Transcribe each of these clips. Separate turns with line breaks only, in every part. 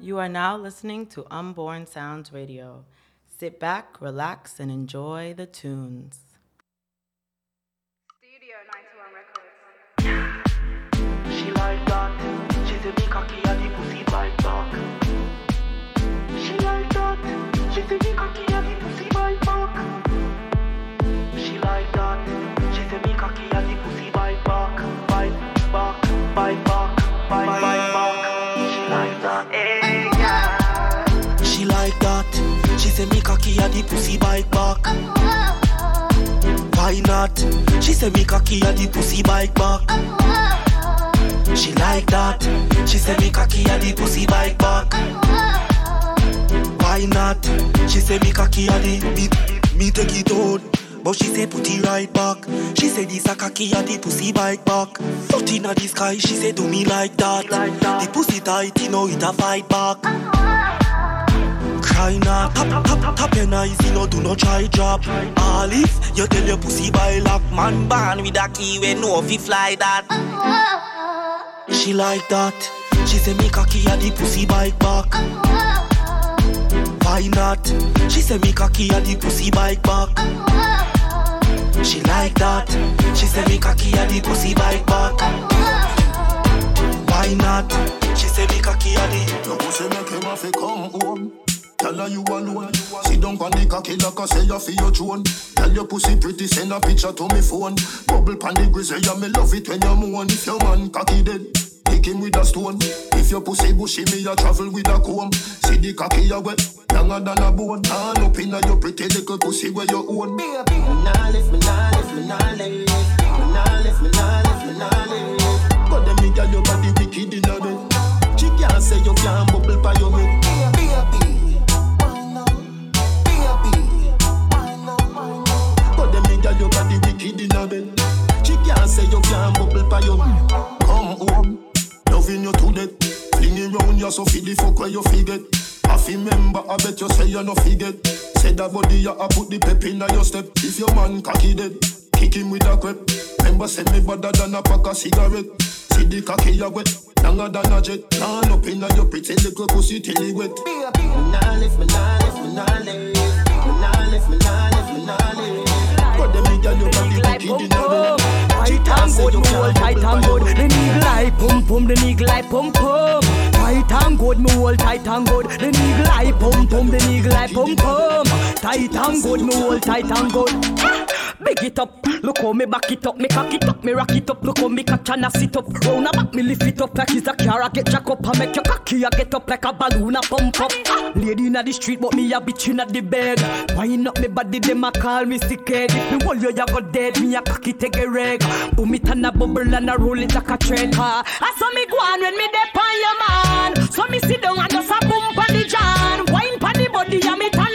You are now listening to Unborn Sounds Radio. Sit back, relax, and enjoy the tunes.
Studio 91 Records.
She like that. She say me cocky pussy bite back. She like that. She say me cocky say me cocky and the pussy bite back. Why not? She say me cocky and the pussy bite back. She like that. She say me cocky and the pussy bite back. Why not? She say me cocky and the me, me take it out. But she say put it right back. She say this a cocky and the pussy bite back. Foot inna the sky, she say do me like that. The pussy tight, you know it a fight back. Cry not, tap tap tap your eyes, you know do not try drop. All if you tell your pussy by lock, man born with a key when no fi fly that. She like that. She say me cocky and the pussy bite back. Why not? She say me cocky and the pussy bite back. She like that. She say me cocky and the pussy bite back. Why not? She say me cocky and the
Your pussy make him have to come home. Tell her you alone. Sit down on the cocky like I say you feel your drone. Tell your pussy pretty, send a picture to me phone. Bubble pan the grizzly, yeah, me love it when you moan. If your man cocky dead, kick him with a stone. If your pussy bushy, me a travel with a comb. See the cocky you wet, younger than a bone. Turn up inna your pretty little pussy where you own.
Me nah lift, me nah lift, me nah lift. Me nah lift, me nah lift, me nah lift.
But them me girl your body wicked inna bed. She can't say you can't bubble by your head. Your body wicked inna bed. She can't say you can't bubble by your Come home, loving you to death. Fling it round you so feel the fuck where you forget. I remember, I bet you say you no forget. Say that body you a put the pep in your step. If your man cocky dead, kick him with a crep. Remember, say me better than a pack of cigarette. See the cocky you wet, longer than a jet. Turn up in your pretty little pussy till it wet.
Me nah lift, me nah lift, me nah lift. Me nah lift, me nah lift, me nah lift.
But them me girl your body
like
wicked
pum
inna
pum.
bed. She
Tight and good, me hold tight and good. The nigga like pum pum, the nigga like pum pum. Tight and good, me hold tight and good. The nigga like pum pum, the nigga like pum pum. Tight and good, me hold tight and good. Big it up, look how me back it up, me cock it up, me rock it up, look how me catch and I sit up. Round a back, me lift it up like it's a car, I get jack up, I make your cocky, I get up like a balloon, I pump up. Lady inna the street, but me a bitch inna the bed. Wind up me body, them a call me sick head. If me hold you, you go dead, me a cocky take a reg. Boom it and a bubble and a roll it like a trend. Ah, I saw me go on when me dep on your man. So me sit down and just a boom pan the jam. Wine pan the body and me tan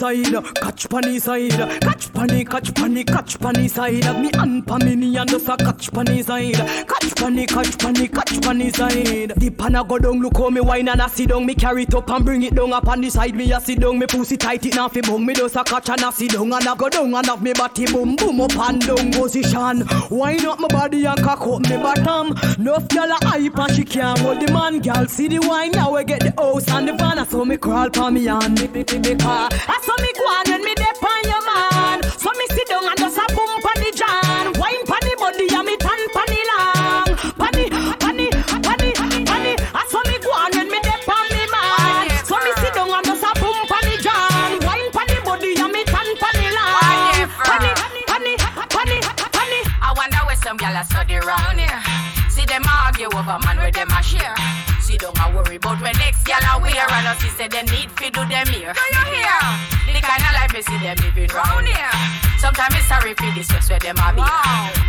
side, catch panny side, catch panny, catch panny, catch panny side. Me and panny and just a catch panny side, catch panny, catch panny, catch panny side. The panna go down, look how me wine and I sit down. Me carry it up and bring it down up on the side. Me a sit down, me pussy tight it now fi bum. Me just a catch and I sit down and I go down and have me body boom boom up and down position. Wine up my body and cock up me bottom. Nuff gyal a hype and she can't hold the man. Gyal see the wine now we get the house and the van. So me crawl pa me and me me me car. I saw me go on when me dep on your man. So me sit down and just a boom pan the jan. Wine pan the body and me tan pan the long. Panny, panny, panny, panny. I saw me go on when me dep on me man. So me sit down and just a boom pan the jan. Wine pan the body and me tan pan the long. Panny, panny, panny, panny.
I wonder where some gyal a study round here. See them argue over man where them a share. Don't worry about when next gyal a wear and us say they need fi do them here. Do you hear? The kind of life me see them living round here. Sometimes it's sorry for this just where them a be.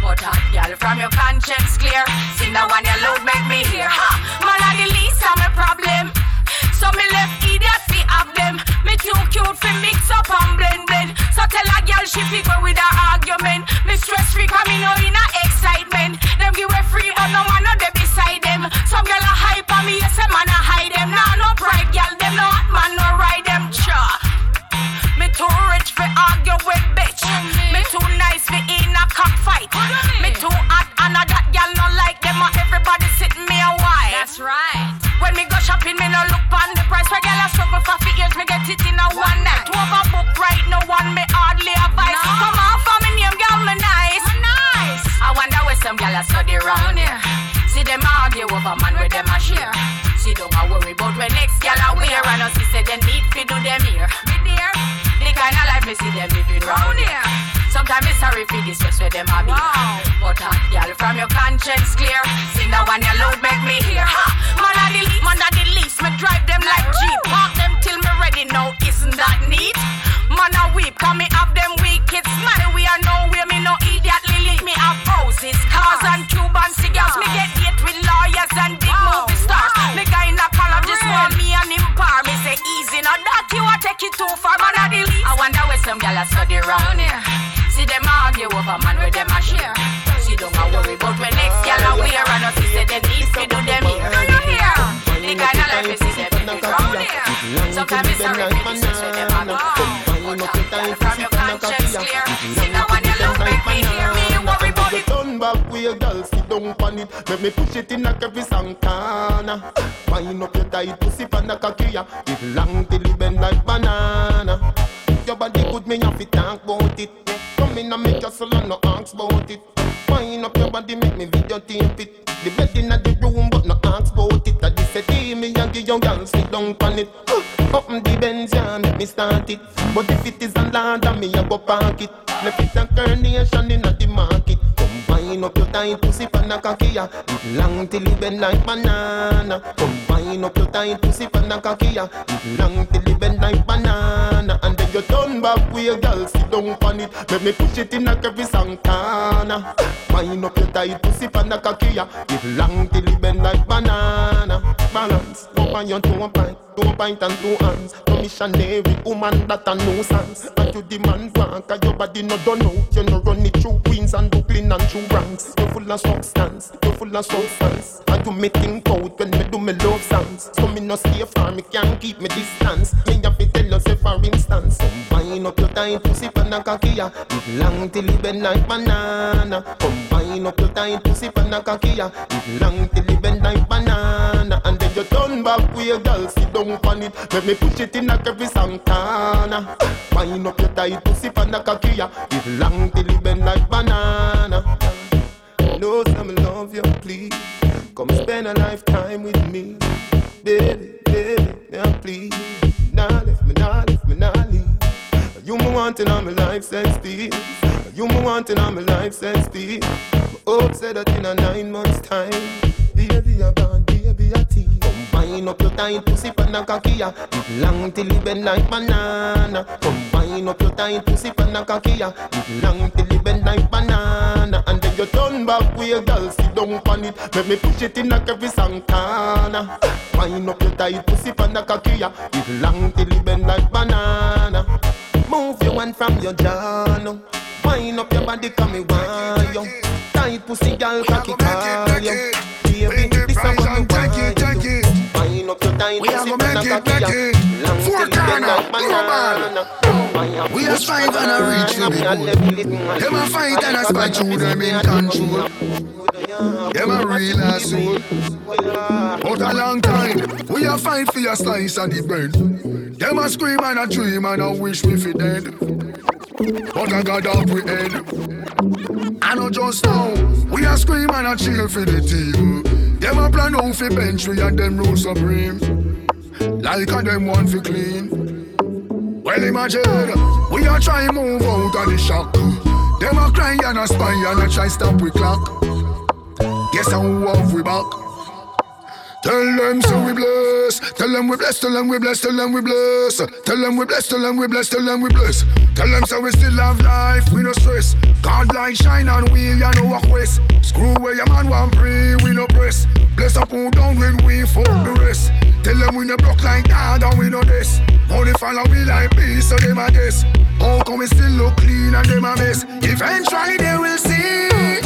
But hot gyal from your conscience clear. See now one you load make me hear. Ha! Man a the least of my problem. So me left idiot fi have them. Me too cute fi mix up and blend blend. So tell a girl she fi go with her argument. Me stress free cause me know in a fi argue with bitch. Me. too nice fi in a cockfight. Me? me too hot and a that gal no like them. A everybody sit me a while. That's right. When me go shopping, me no look on the price. Where gal a struggle for fi years, me get it in a one, one night. a book right no one me hardly advise. No. Come on for me name, girl me nice. Me nice. I wonder where some gal a study round here. See them argue over man where them a share. She don't a worry about when next gal a wear. And us she said they need fi do them here. Me dear, the kind of life me see them living round here. Sometimes it's sorry for this stress where them a be. Wow. But uh, girl, from your conscience clear. See now when your load make me hear. Ha! Some gyal a study round here. See them argue over man where them a share. See don't a worry about when next gyal a wear. And us say they need to do them here. Do you hear? The kind of life is them living round here. Sometimes it's for this is them a go. From your conscience clear. See now when you look make me it.
Turn back way, girl, sit down on it. Make me push it in like every Santana. Wind up your tight pussy pan a cocky. It long ask about it. Wind up your body, make me video tape it. The bed in the room, but no ask about it. I just say, "Hey, me and give your girl sit down on it. Uh, up in the Benz, yeah, make me start it. But if it is a land, then me a go park it. Left it a carnation in the market. Come wind up your tight pussy pan a cocky, long till it bend like banana. Come wind up your tight pussy pan a cocky, long till it with girl, sit down on it. Make me push it in like every Santana. Wind up your tight pussy pan a cocky, yeah. It long till it bend like banana. Balance, up on your two pint, two pint and two hands. No missionary woman that a nuisance. And you demand one, cause your body no done out. You no run it through Queens and Brooklyn and through Bronx. You full of substance, you full of substance. And you me think out when me do me love songs. So me no stay far, me can't keep me distance. Me have to tell you say for instance. Come wind up your tight pussy pan a cocky, yeah. It long till it bend like banana. Come wind up your tight pussy pan a cocky, yeah. It long till it bend like banana. And then you turn back with your girl, sit down on it. Make me push it in like every Santana. Wind up your tight pussy pan a cocky, yeah. It long till it bend like banana. Know some love you, please. Come spend a lifetime with me, baby, baby, now please. Nah, left me, nah, left me, nah leave. You me wanting on my life sensitive. You me wanting on my life sensitive. My hope said that in a nine months time, baby I born, baby I tea. Come wind up your tight pussy pan a. It long till it bend like banana. Come wind up your tight pussy pan a. It long till it bend like banana. And then you turn back your girl, sit down on it. Make me push it in like every Santana. Wind up your tight pussy pan a yeah. It long till it bend like banana. Move your one from your no. Wind up your body, come me want you. Tight pussy, girl, cocky call you. Baby, this is what want you do. Wind up your tight pussy,
gonna
pan a
make it,
cocky,
it.
Long
Four
till bend
corner,
like banana.
We are strive and a reach be good. Them a fight and a spite you, them in control. Them a real asshole. Out a long time, we a fight for your slice of the bread. Them a scream and a dream and a wish we fi dead. But I got up we head. I know just now, we a scream and a chill for the team. Them a plan out fi bench we and them rule supreme. Like a them one fi clean. Well imagine, we a try move out of the shock. Them a cry and a spy and a try stop we clock. Guess how we back. Tell them so we bless. Tell them we bless. Tell them we bless. Tell them we bless. Tell them we bless. Tell them we bless. Tell them we bless. Tell them so we still have life. We no stress. God light shine on we ya no walk west. Screw where your man want pray. We no press. Bless up who down when we fuck the rest. Tell them we no block like God and we no this. Only follow we like peace so them a guess. How come we still look clean and them a mess? Eventually they will see.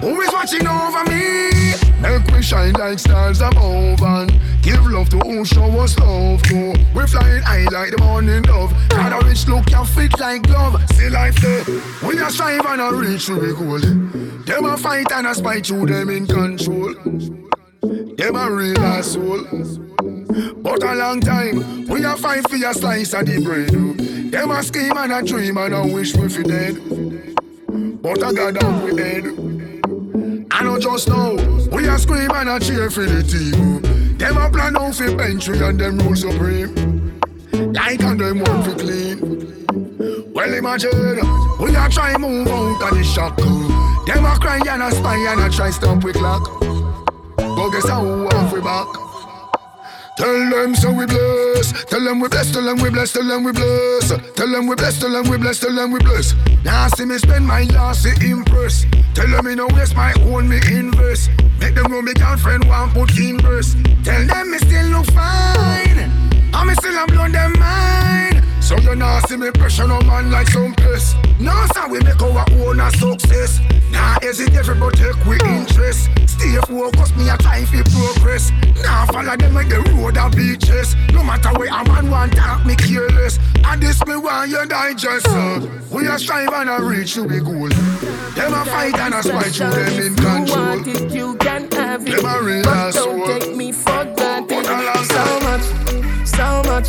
Who is watching over me? Make we shine like stars above and give love to who show us love. Go, we flying high like the morning dove. Got a rich look, you fit like glove. See life there. We a strive and a reach to be goal. Them a fight and a spite you, them in control. Them a real asshole. But a long time, we a fight for your slice of the bread. Them a scheme and a dream and a wish we fi dead. But I got down we head. I know just now, we a scream and a cheer for the team. Them a plan out for bench and them rule supreme. Like and them want to clean. Well imagine, we a try move out of the shock. Them a cry and a spy and a try stop we clock. But guess how we back? Tell them so we bless. Tell them we bless. Tell them we bless. Tell them we bless. Tell them we bless. Tell them we bless. Tell them we bless. Now see me spend my last to impress. Tell them me no waste my own me invest. Make them know me girlfriend want put in verse. Tell them me still look fine. I me still am blown them mind. So you nah see me pressure no man like some piss. Nah, so we make our own a success. Nah, hesitate but take we interest. Stay focused, me a try fi progress. Nah, follow them with the road and beaches. No matter where a man want talk, me careless. And this me want you digest. Uh. We a strive and a reach to be goal. Them a fight and a spite you them in control.
Want it, you can have it.
Them a real
but don't take me for granted. So much, so much,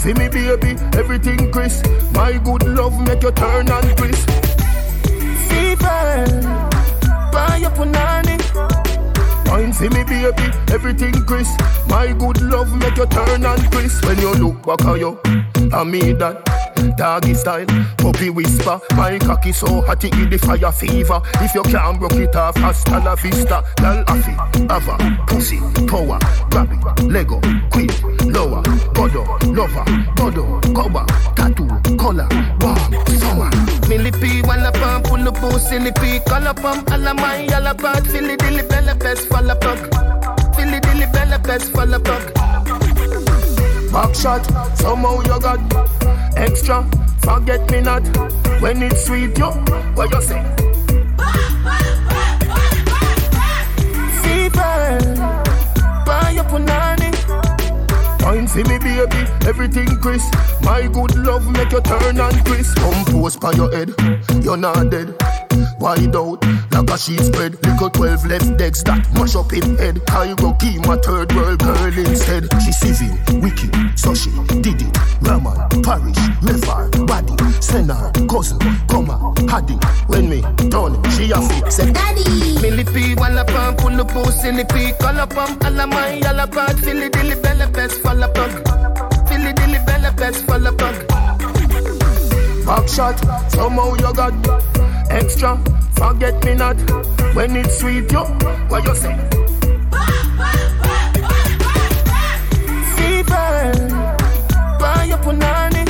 For me, baby, everything crisp. My good love make you turn and crisp. Fever, buy your punani. Wine for me, baby, everything crisp. My good love make you turn and crisp. When you look back at you, I mean that. Doggy style, puppy whisper. My cocky so hot it give the fire fever. If you can't broke it off, hasta la vista. Girl, affy, ava, pussy, power, grab it, Lego, queen, lower, godo, lover, godo, cover, tattoo, color, warm, summer. Millipede, wanna pump, pull up, silly pea, color pump, alla my, all alla bad, filly dilly, bella best, fall apart. Filly dilly, bella best, fall apart. Back shot, somehow you got extra. Forget me not when it's sweet, yo. What you say? Fever, buy your punani. Wine for me, baby, everything crisp. My good love make you turn and crisp. Compose by your head, you're not dead. Wide out, like a sheet spread. Little 12 left decks that mash up in head. Cairo key, my third world girl instead. She civil, wicked, so she did it. Raman, parish, river, body, senna, cousin, comma, haddy. When me done, she a fit, say daddy. Millipede, wanna pump, pull up, silly pea, color pump, alla my, alla bad, filly dilly, bella best, fall apart. Filly dilly, bella best, fall apart. Back shot, somehow you got extra. Forget me not when it's sweet, yo. What you say? Fever, buy your punani.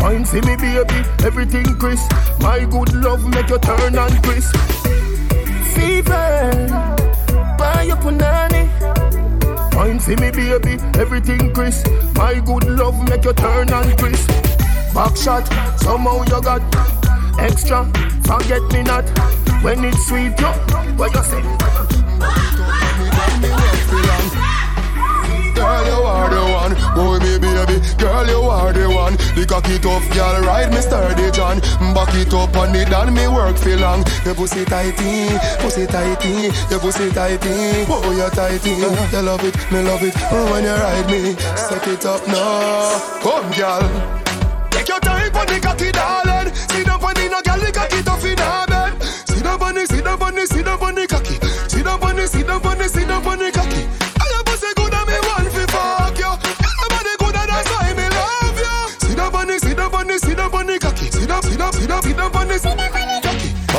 Wine for me, baby, everything crisp. My good love make you turn and crisp. Fever, buy your punani. Wine for me, baby, everything crisp. My good love make you turn and crisp. Back shot, somehow you got extra. Forget me not when it's sweet, yo. What you say?
Girl, you are the one. Boy, me baby. Girl, you are the one. The cocky tough, girl, ride me sturdy John. Back it up on it and me work for long. Your pussy tighty, pussy tighty, your pussy tighty. Oh, you tighty. You love it, me love it. Oh, when you ride me, set it up now. Come, girl. Take your time on the cocky, darling. On the no girl, the cocky tough in her bed. Sit down on the, sit down the, sit down on the cocky. Sit down on the, sit on the, sit down the cocky. Sit the, sit the, sit down on the cocky. Sit down, sit down, sit down on the,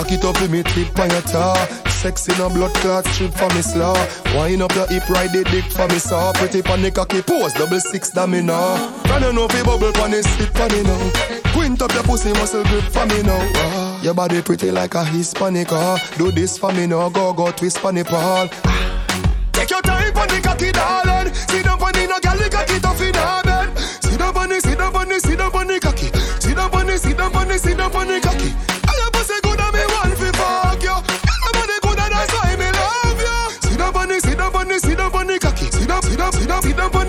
the. Back it up with me tip on your tar. Sexy no blood clot strip for me slaw. Wind up your hip, ride the dick for me saw. Pretty the cocky pose, double six that me now. Can you know fi bubble pon the sit pon me now? Quint up your pussy muscle grip for me now. Ah, your body pretty like a Hispanic. Ah, do this for me now, go go twist pon the pole.
cocky, darling. Sit down on the no girl, the cocky tough in her bed. Sit down on the, sit down on the, sit down on the cocky. Sit down on the, sit down on the, sit down on the cocky.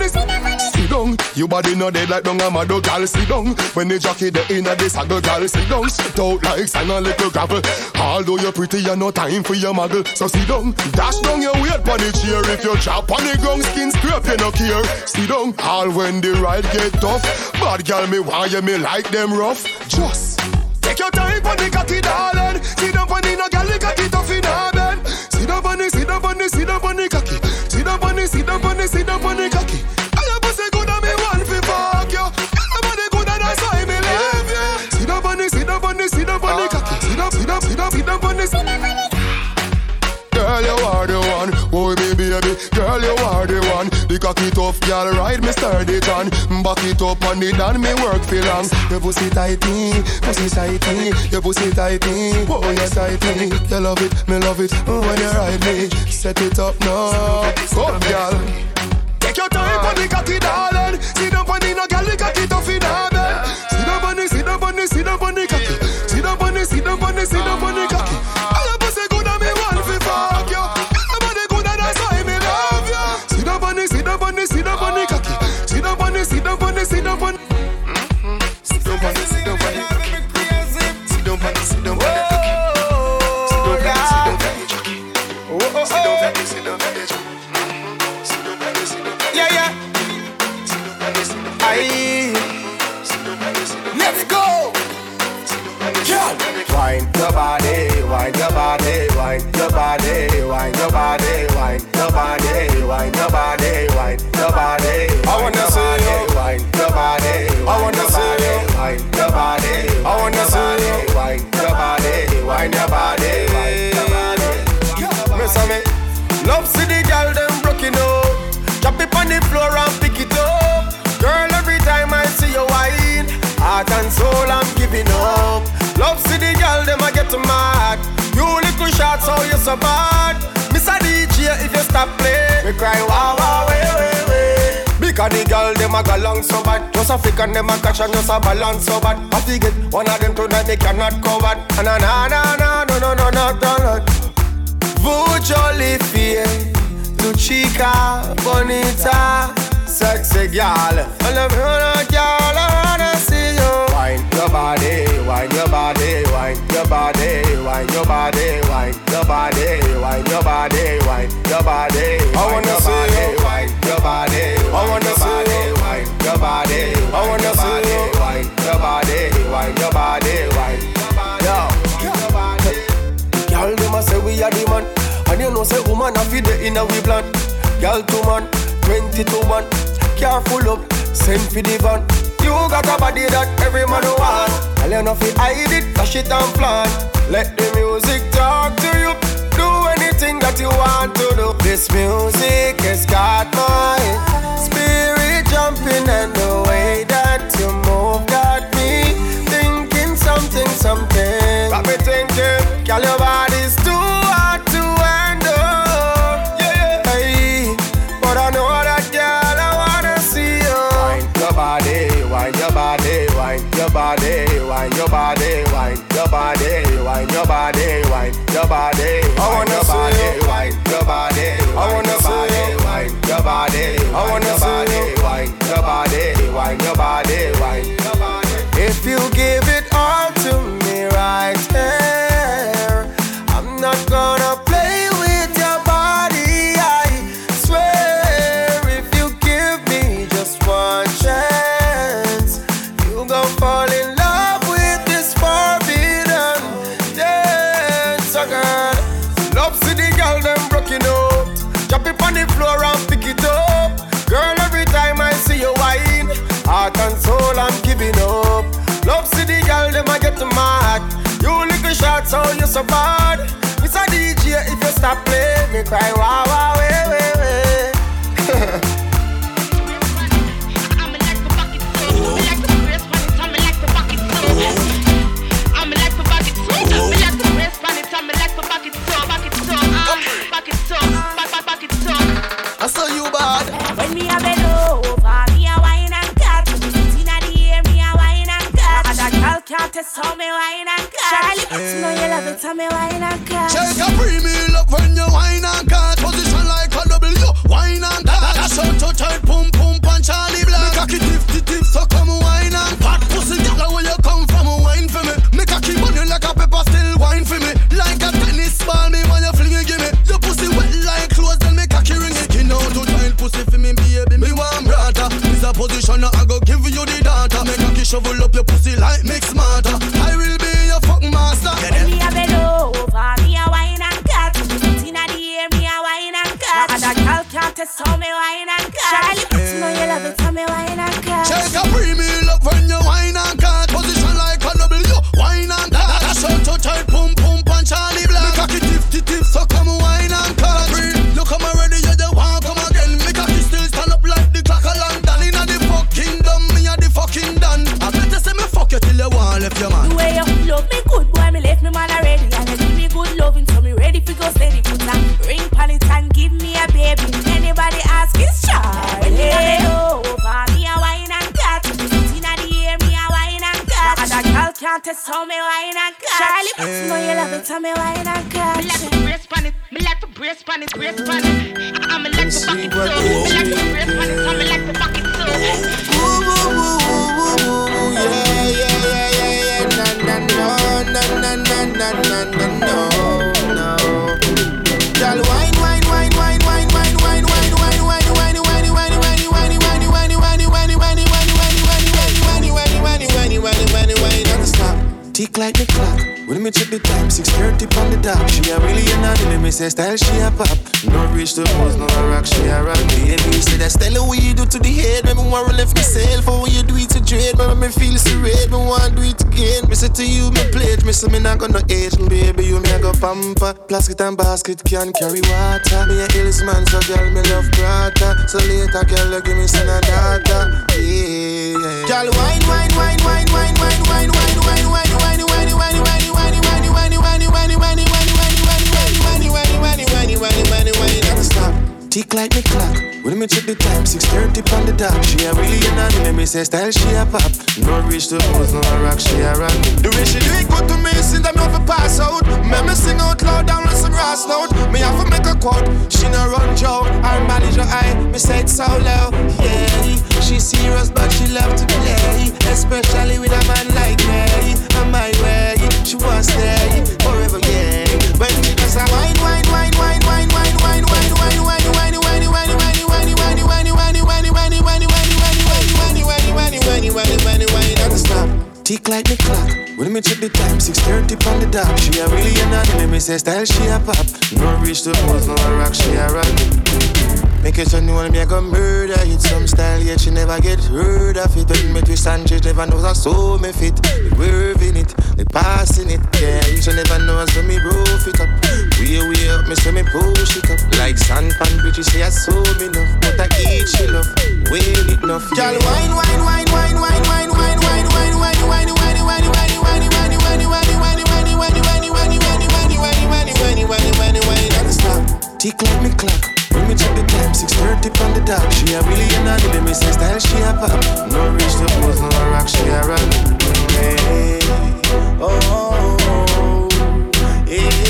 Sit down your body no dead like down a mad gal. Sit down, when the jockey the inna the saddle, gal. Sit down, sit out like sand a little gravel. Although you're pretty, you no time for your muggle. So sit down, dash down your weight pon the chair. If you chop on the ground, skin scrape, you no care. Sit down, all when the ride get tough. Bad gal, me why you me like them rough. Just take your time pon the cocky, darling. Sit down pon the no gal, the cocky tough in her bed. Sit down pon the, sit down pon the, sit down pon the cocky. Sit down pon the, sit down pon the, sit down pon the cocky. Girl, you are the one. Boy, baby, baby. Girl, you are the one. The cocky tough, girl, ride me sturdy John. Back it up on the dan, me work for long. Your pussy tighty, pussy tighty. Your pussy tighty, oh yes tighty. You love it, me love it. Mm, when you ride me, set it up now. Come, girl. Take your time on the cocky, darling. Sit down on the no girl, the cocky tough in her bed. Sit down on the, sit down on the, sit down on the cocky. Sit down on the, sit down on the, sit down on the cocky. Sit down on the, sit down on the cocky. Sit down on the, oh, oh, sit down on the cocky. Sit down on the, sit down on the cocky. Sit down on the, sit down on the
Yeah, yeah. Aye. Let's go. Wine body, wine body, wine body, wine body, wine body, wine body, wine body. I wanna see you. Wine body. I wanna see you. Wine body. I wanna see you. Wine your body, wine wine. Miss me. Love see the girl them broken up. Drop it on the floor and pick it up. Girl, every time I see you whine, heart and soul I'm giving up. Love see the girl them I get to mad. You little shots, how you so bad. Miss a DJ if you stop play. Me cry wow way. Because the girl them a go long so bad. Just African them a catch and just a balance so bad. I forget one of them tonight they cannot cover. Na na na na no no no no no. Mucho fiel, tu chica bonita, sexy girl. All of you, girl, ah. Your body, wine your body, wine your body, wine your body, wine your body, wine your body, wine your body. I wanna see you. Wine your body, I wanna see you. Wine your body, I wanna see you. Wine your body, wine your body, wine your body. Yo. Girl, them a say we are the man And you know say woman a feed the inner we plan Girl two man, 22 man Car full up, send for the van You got a body that every man want. All you fi hide it, flash it and plan Let the music talk to you. Do anything that you want to do. This music has got my spirit jumping And the way that you move got me Thinking something, something. Got me thinking, girl your body's your body, wine your body, wine your body, wine your body, wine your body, I wanna see Wine your body, I wanna see Wine your body, I wanna see Wine your body, wine your body, wine your body. If you give it all to me right here get mad You little shots how you so bad? A DJ if you stop playing Me cry wow wow way way Charlie,
you know you love it, so
me wine and cut.
Shake a premium up when you wine and cut. Position like a W, wine and cut. That's out to tight, pum pum, and Charlie Black. Make a tip tip tip, so come wine and cut. Pussy tell girl, where you come from, wine for me. Make Me cocky money like a pepper, still wine for me. Like a tennis ball, me when you fling it, give me. Your pussy wet like clothes, then make a cocky ring it. You know to tight pussy for me, baby. Me want brother. This a position, I go give you the shovel up your pussy like mix smarter. I will be your fuck master.
When me a bend over, me a wine and cut. Foot inna the air, me a wine and cut. And a girl can't test how me wine and Tell me
why you not catch. Charlie, yeah. know you
love it. Tell me why you not catch. Me
like to brace pon it. Me like to brace pon it. Brace pon it. I'm like to fuck it too. Me like to brace pon it. I'm like to fuck it
too. Ooh, ooh, ooh, ooh, ooh, ooh, yeah, yeah, yeah, yeah, yeah. Na na na na na na na na. Tick like the clock. When me check the time, 6.30 on the dot. She a really an anime, me say style she a pop. No reach the pose, no a rock, she a rock. Baby, say that style what you do to the head. Make me wanna left myself, or when you do it to dread. Make me feel so red, me wanna do it again. Me say to you, me pledge, me say me not gonna age. And baby, you me a go pamper. Plastic and basket can carry water. Me a hills man, so girl, me love brata. So later, girl, give me son a daughter. Yeah. Girl, wine, wine, wine, wine, wine, wine, wine, wine, wine, wine, wine, tick like me clock. When me check the time, 6.30 on the dot. She a really anonymous, me say style she a pop. No reach the pose, no rock, she a rock. The way she do it good to me, since them have to pass out. Me me sing out loud and run some grass note. Me have to make a quote, she no run joke. Her manager I, me say it so loud. yeah. She serious but she love to play, especially with a man like me. On my way, she wants stay forever, yeah. When she does a wine, wine, wine, wine, wine, wine, wine. Tick like the clock. When me check the time, 6.30 on the dot. She a really an me say style she a pop. No reach the pose, no a rock, she a rock. Make it so you wanna me a go murder Hit some style yet she never get heard of it When me twist and she never knows how so me fit The curve in it, the passing it Yeah, she never knows so me roof it up Way, way up, me say me push it up Like sand pan bridge, she say I so me enough But I eat she love, way it enough Girl, wine, wine, wine, wine, wine, wine, wine, wine, wine, wine, wine, wine. Tick like me clock. When me check the time, 6.30 on the dot. She a an anime, me say style she a pop. No reach the pose, no rock, she a rock. Hey, oh, hey,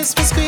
this
was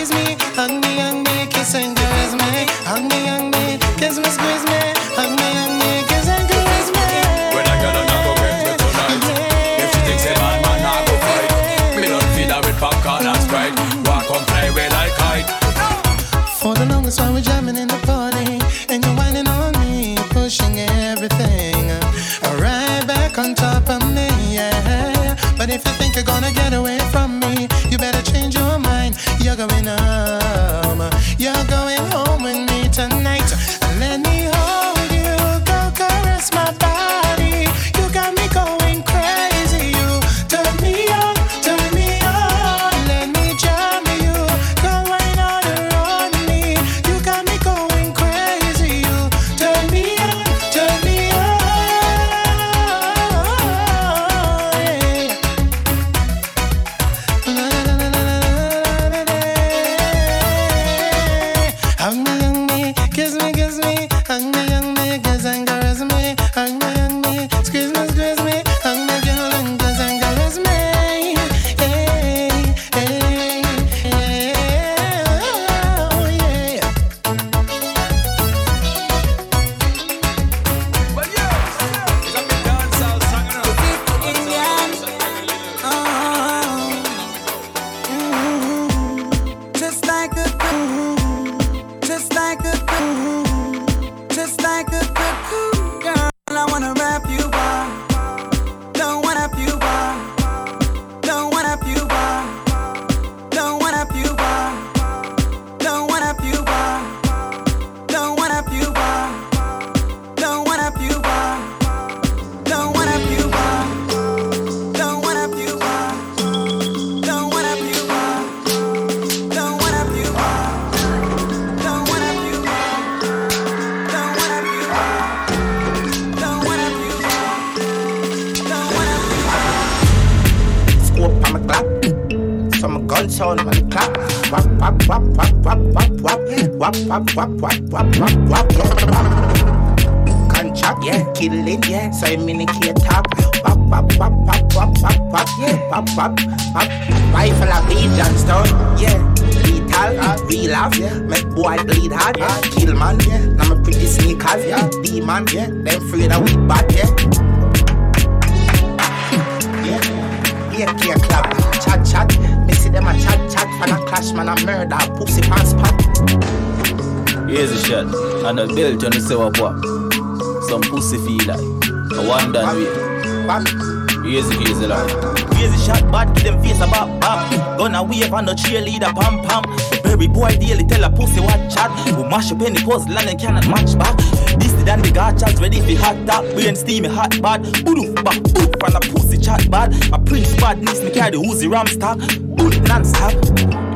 me
hot bad.
Boodof back, boop, and
a
pussy
chat bad. My prince badness, me carry the Uzi Ram stock. Bullet non-stop.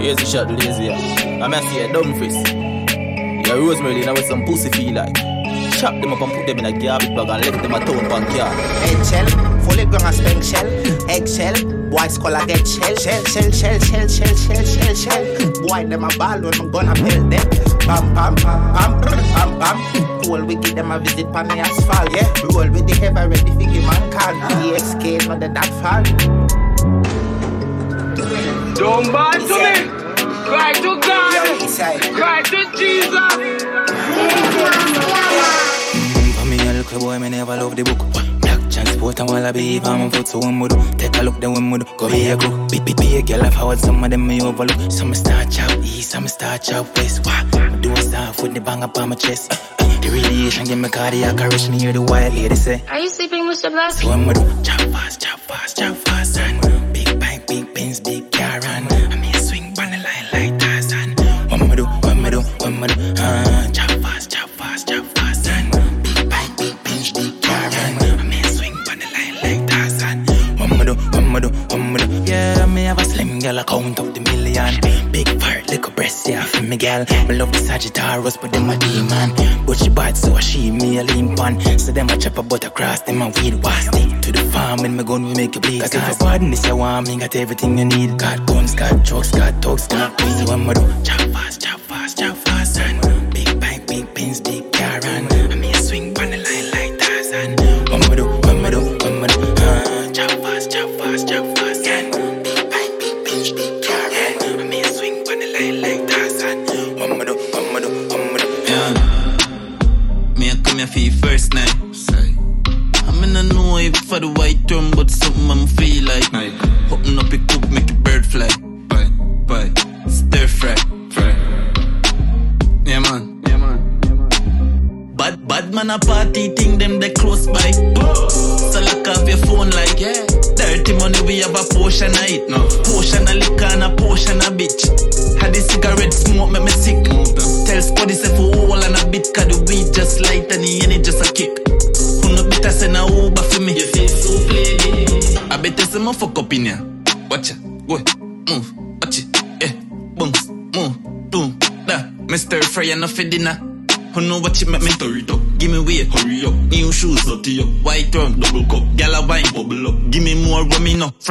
Here's a shot lazy, I'm a see a dumb face. Yeah, Rosemary, now with some pussy feel like. Chop them up and put them in a garbage bag and let them at town backyard.
Eggshell, fully grown and spank shell. Eggshell, boys scholar get shell, shell, shell, shell, shell, shell, shell, shell, shell. Boy, them a ball when I'm gonna build them. Pam, pam, pam, pam, bam. Whole we give them a visit the asphalt, yeah. Roll with the ready for man call. The fall.
Don't bother to me. Cry to God. Cry to Jesus.
For me, a little boy, me never love the book. Transport and wallaby, if I'm foot so one mood. Take a look, then one mood. Go be a go. Be, be, be a girl, I forward. some of them may overlook. Some start out east, some start out west. Why? Do a star with the bang up on my chest. Uh, uh, the radiation give me cardiac arrest, me hear the wild lady say.
Are you sleeping, Mr. Black?
So one mood. Chop fast, chop fast, chop fast, and gal. Me love the Sagittarius, but them a demon. But she bad, so she me a lean pan. So them a chop a butter cross, them a weed was To the farm, and me gun we make you bleed. Cause if a pardon this you want, me got everything you need. Got guns, got drugs, got dogs, got weed. One more do, chop fast, chop fast, chop fast,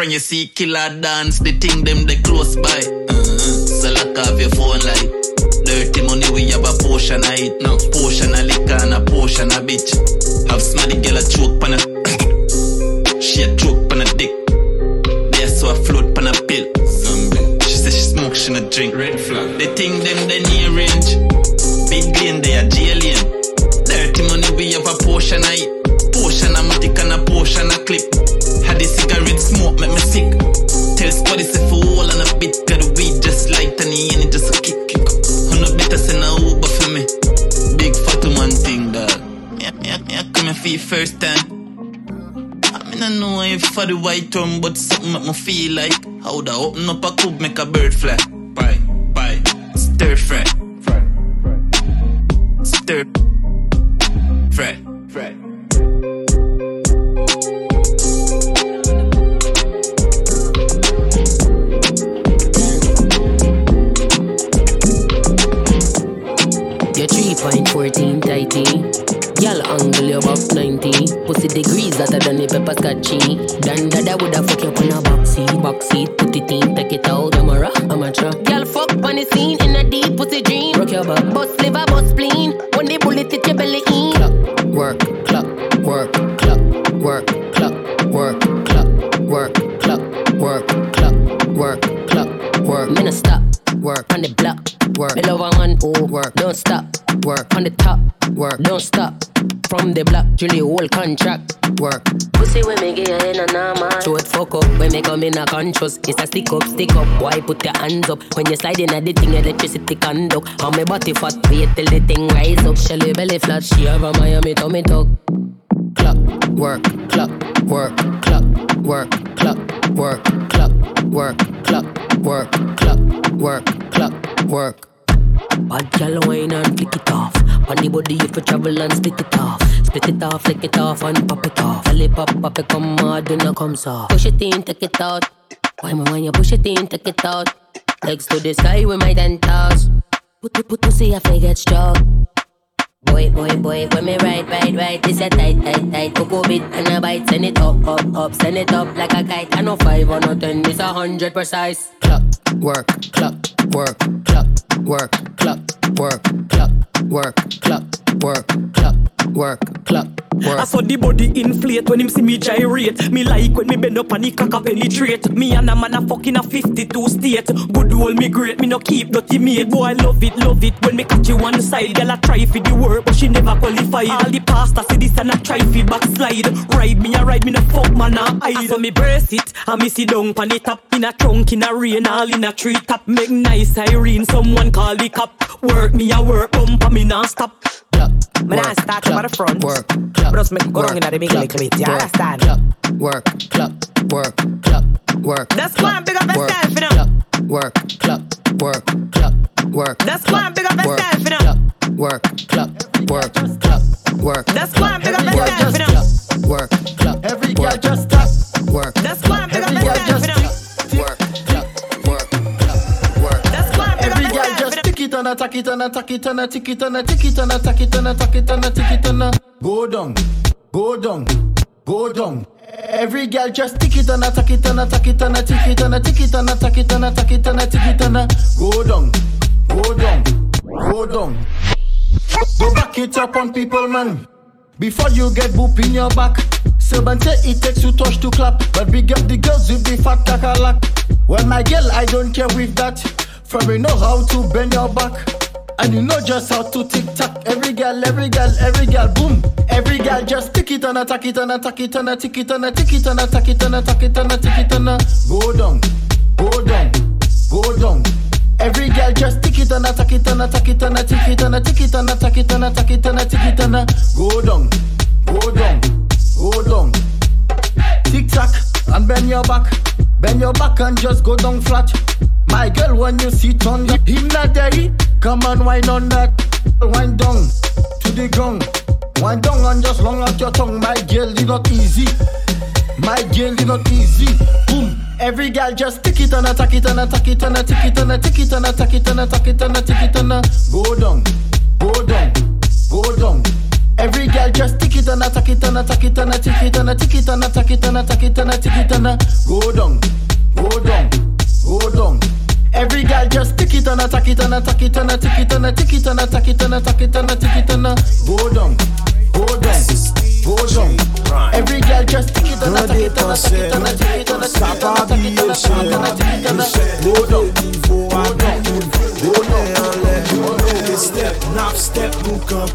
rum, you see killer dance. The thing them they close by. Uh-huh. So lock off your phone like. Dirty money, we have a portion of it. No, the white rum, but something make me feel like how the open up a coop make a bird fly.
Clock, work, clock, work. Me no stop, work on the block, work. Me love a man who work, don't stop, work on the top, work, don't stop. From the block, Julie whole contract, work. Pussy when me get in a normal. Throat fuck up when me come in a conscious. It's a stick up, stick up. Why put your hands up when you slide in at the thing, electricity conduct. On me body fat, wait till the thing rise up. Shelly belly flat, she have a Miami tummy tuck. Clock, work, clock, work, clock, work, clock, work, clock, work, clock, work, clock, work, clock, work. Bad gal wine and flick it off. On the body if you travel and split it off. Split it off, flick it off and pop it off. Tell it pop, pop it come hard when it comes off. Push it in, take it out. Why me when you push it in, take it out. Legs to the sky with my dentals. Put, put, put, pussy if I get strong. Boy, boy, boy, when me ride, ride, ride, this a tight, tight, tight. Cocoa bit and a bite, send it up, up, up, send it up like a kite. I know five or no ten, this a hundred precise. Clock, work, clock, work, clock, work, clock, work, clock, work, clock, work, clock, work, clock, work.
I saw the body inflate when him see me gyrate. Me like when me bend up and the cock a penetrate. Me and a man a fucking a 52 state. Good old me great, me no keep dirty mate. Boy, I love it, love it when me catch you one side. Girl, I try for the work, but she never qualified. All the pasta see this and I try for backslide. Ride me, I ride me, no fuck man, I hide. So me brace it, I me sit down pan the top. In a trunk, in a rain, all in a tree top. Make nice Irene, someone call the cop. Work me, I work, bump, and me non stop.
Me nah start from the front.
Work,
But just make go down in the middle little bit. You understand?
Work, clock, work, clock, work.
That's why I'm big up
work,
yourself, you know.
Work, clock, work, clock, work.
That's why I'm big up
work,
yourself, you know.
Work, clock, work, clock, work.
That's why I'm big up
Work,
yourself, you know.
Work, clock.
Every girl just stop.
Work.
That's why I'm
and attack it and attack it and go down, go down, go down. Every girl just tick it and attack it and attack it it and attack it it and attack it it and go down, go down, go down. Go back it up on people, man. Before you get boop in your back. Say it takes two touch to clap. But big up the girls with the fat takalak. Well, my girl, I don't care with that. For you know how to bend your back. And you know just how to tick tock. Every girl, every girl, every girl, boom. Every girl just tick it and attack it and attack it and attack it and attack it and attack it and attack it and attack it and go down, go down, go down. Every girl just tick it and attack it and attack it and attack it and attack it and attack it and attack it and attack it and go down, go down, go down. Tick tock and bend your back, bend your back and just go down flat. My girl, when you sit on that, him not there, come on, wind on that, wind down to the ground, wind down and just long out your tongue. My girl, it's not easy. My girl, it's not easy. Boom. Every girl just tick it and attack it and attack it and attack it and attack it and attack it and attack it and attack it and uh, go down, go down, go down. Every girl just tick it and attack it and attack it and attack it and attack it and attack it and attack it and attack it and go down, go down, go down. Every girl just tick it and attack it and attack it and attack it and attack it and attack it and attack it and attack it and go down, go down, go down. Every girl just tick it and attack it and attack it and attack it and attack it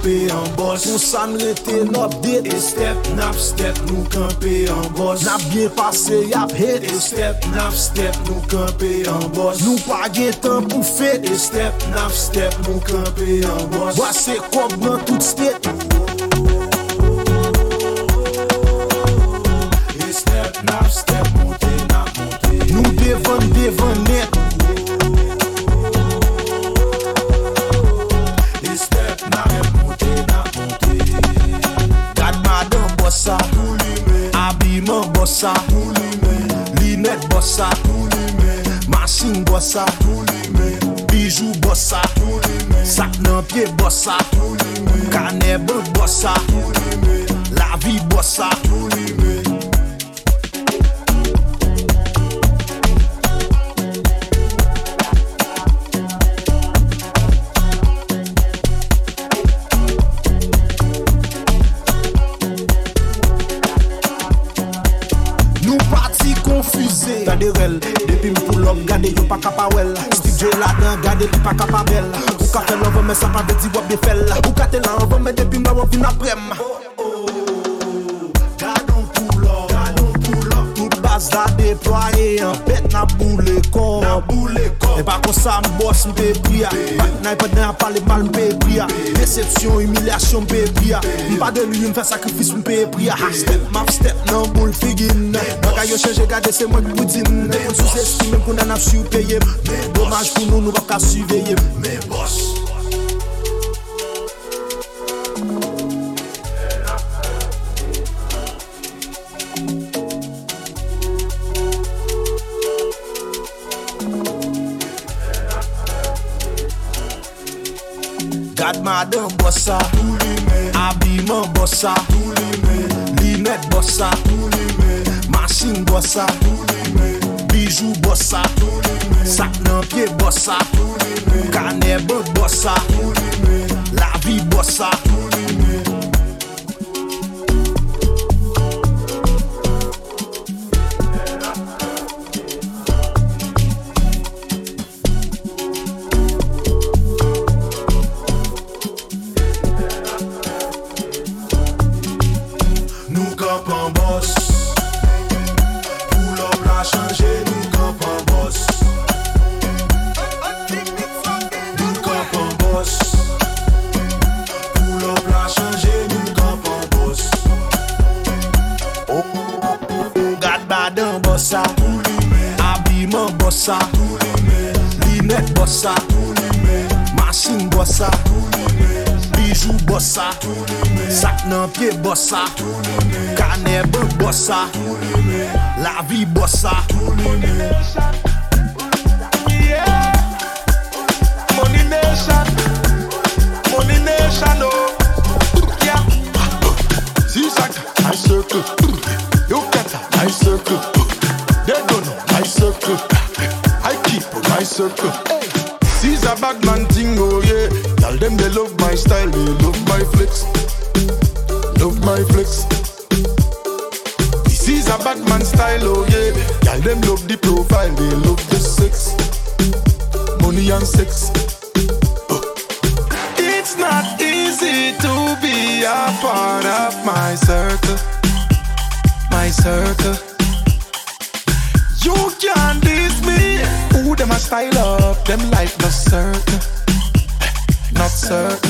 kampe an bos Pou sa m rete nop dit E step nap step nou kampe an bos Nap gen pase yap het E step nap step nou kampe an bos Nou pa gen tan pou fet E step nap step nou kampe an bos Wase kop nan tout stet bossa Bijou bossa Sak nan pie bossa Kane bon bossa La vi bossa Gade yo pa kapawel. Studio la dan, gade li pa kapabel. Ou ka fe love men sa pa veti wap de fel. Ou ka te la anvel Bako sa mbos mpe priya Nan ipe den apal e bal mpe priya Decepsyon, humilyasyon mpe priya Mpa de luy mfe sakrifis mpe priya Half-step, map-step nan boul figin Baga yo chenje gade se mwen boudin non. Sous estime mkounen ap supeyem Domaj pou nou nou baka suveyem bossa. Abiman bossa. Linet bossa. Masin bossa. Bijou bossa. Sak nan pie bossa. Kane bot bossa. La vi bossa.
Them love the profile, they love the sex. Money and sex. It's not easy to be a part of my circle. My circle. You can't diss me. Who them a style up? Them life not certain. Not certain.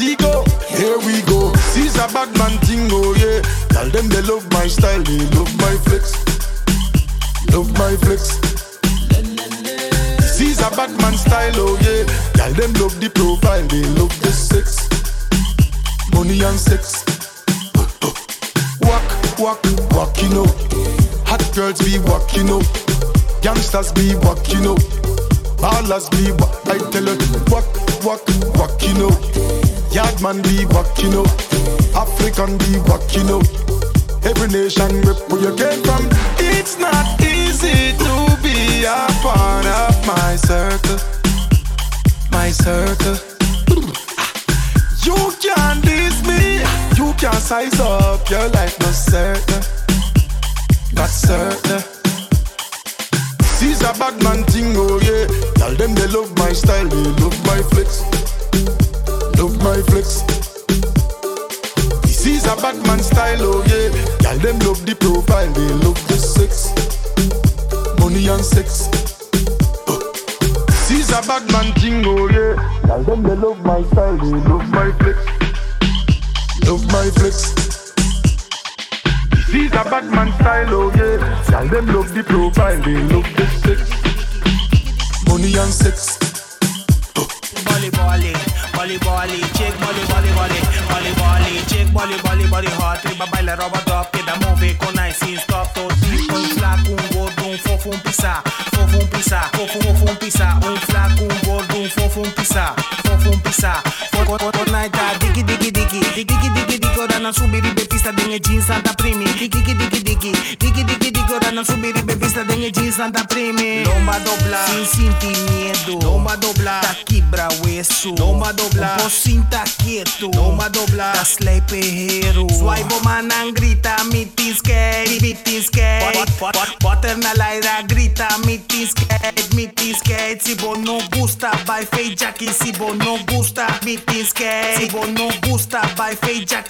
Here we go. Caesar bad man thing, oh yeah. Tell them they love my style, they love my flex. Love my flex. Is a bad man style, oh yeah. Tell them love the profile, they love the sex. Money and sex. Walk, walk, walking up. Hot girls be walking up. Gangsters be walking up. Ballers be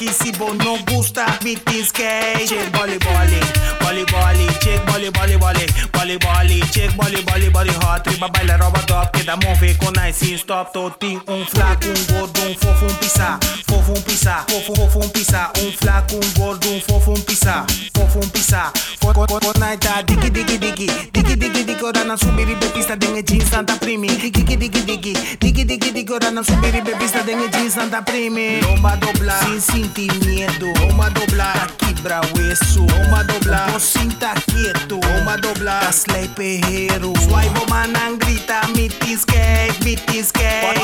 Jackie, si bo no gusta, mitin skate, check volley volley, volley volley, check volley volley volley, volley volley, check volley volley volley hot, riba baila roba top, que da move com nice stop, totinho, um flaco, um gordo, um fofo, um pisa, fofo, um pisa, fofo, fofo, um pisa, um flaco, um gordo, um fofo, um pisa, fofo, um pisa, fofo, fofo, night, digi, digi, digi, digi, digi, digi, ora non subiri be pista, denge jeans, santa primi, digi, digi, digi, digi, digi, digi, digi, ora non subiri be pista, denge jeans, Luis anda prime. Loma doblar, sem sentir medo. Loma doblar, aqui pra hueso. Loma doblar, não sinta quieto. Loma doblar, slay perreiro. Suai bomanan grita, me mitiskate.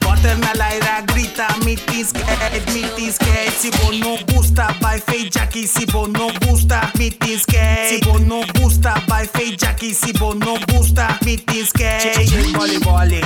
Bota na laira, grita, me tinsgate, me mitiskate. Se bom não gusta, vai feija aqui. Se bom não gusta, mitiskate. Se bom não gusta, vai feija aqui. Se bom não gusta, mitiskate. Mole, mole.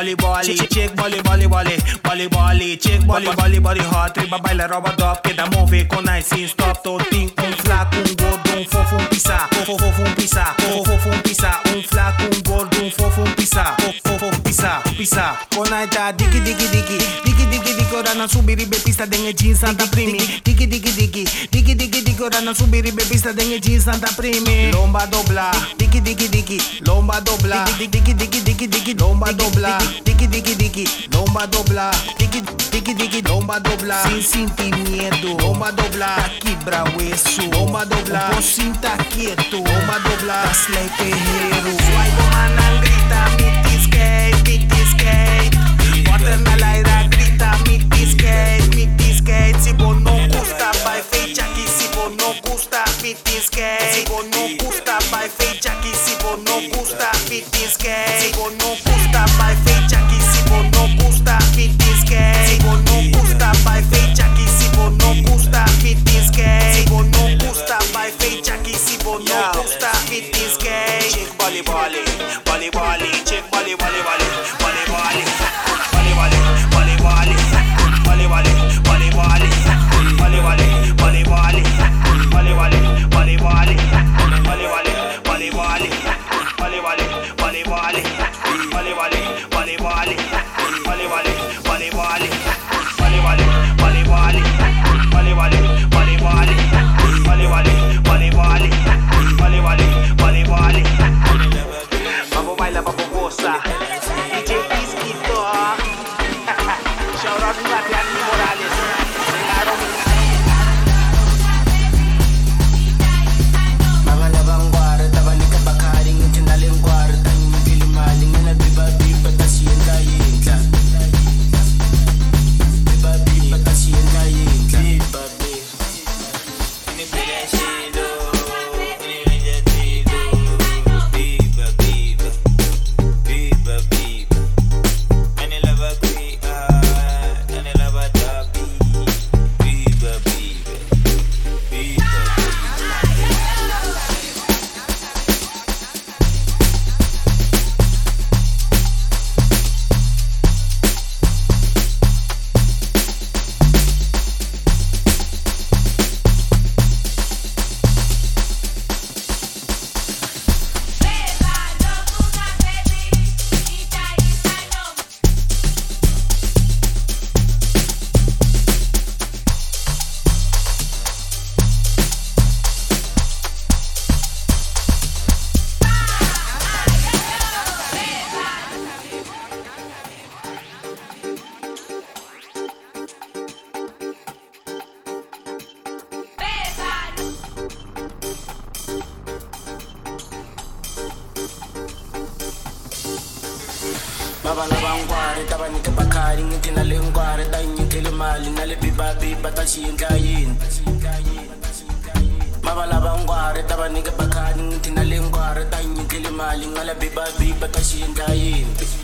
Bali bali, check bali bali bali, bali bali, check bali bali bali hot. Treba baila roba top, queda move com nice sem stop. Tô tem um flaco, um gordo, um fofo, um pisa, fofo, fofo, um pisa, fofo, fofo, um pisa, um flaco, um gordo, um fofo, um pisa, fofo, fofo, pisa, pisa. Com night, digi digi digi, digi digi digi, ora na subir e pista de jeans Santa Primi, digi digi digi. Migliora non subire bevista degna jeans anda primi Lomba dobla. Diki diki diki. Lomba dobla. Diki diki diki diki diki Lomba dobla. Diki diki diki Lomba dobla. Diki diki diki Lomba dobla. Sem sentir Lomba dobla. Tá quebra o isso Lomba dobla. O sinta quieto. Lomba dobla. Tá das slay terreiro Vai com a nangrita Mitisquei, mitisquei Bota na laira grita Mitisquei, mitisquei Se bom não custa vai fechar. aqui fitis gay Si vos no gusta, by fecha aquí. Si vos no gusta, fitis gay Si vos no gusta, by fecha aquí. Si vos no gusta, fitis gay Si vos no gusta, by fecha aquí. Si vos no gusta, fitis gay Si vos no gusta, by fecha aquí. Si vos no gusta, fitis gay Chick Bali Bali. side. Baba lava ngwari ta va
nyika bakhari nge tina le ngwari ta yi nyikele mali na le bibabiba ta xi endla yini? Baba lava ngwari ta va nyika bakhari nge tina le ngwari ta yi mali na le bibabiba ta xi endla yini?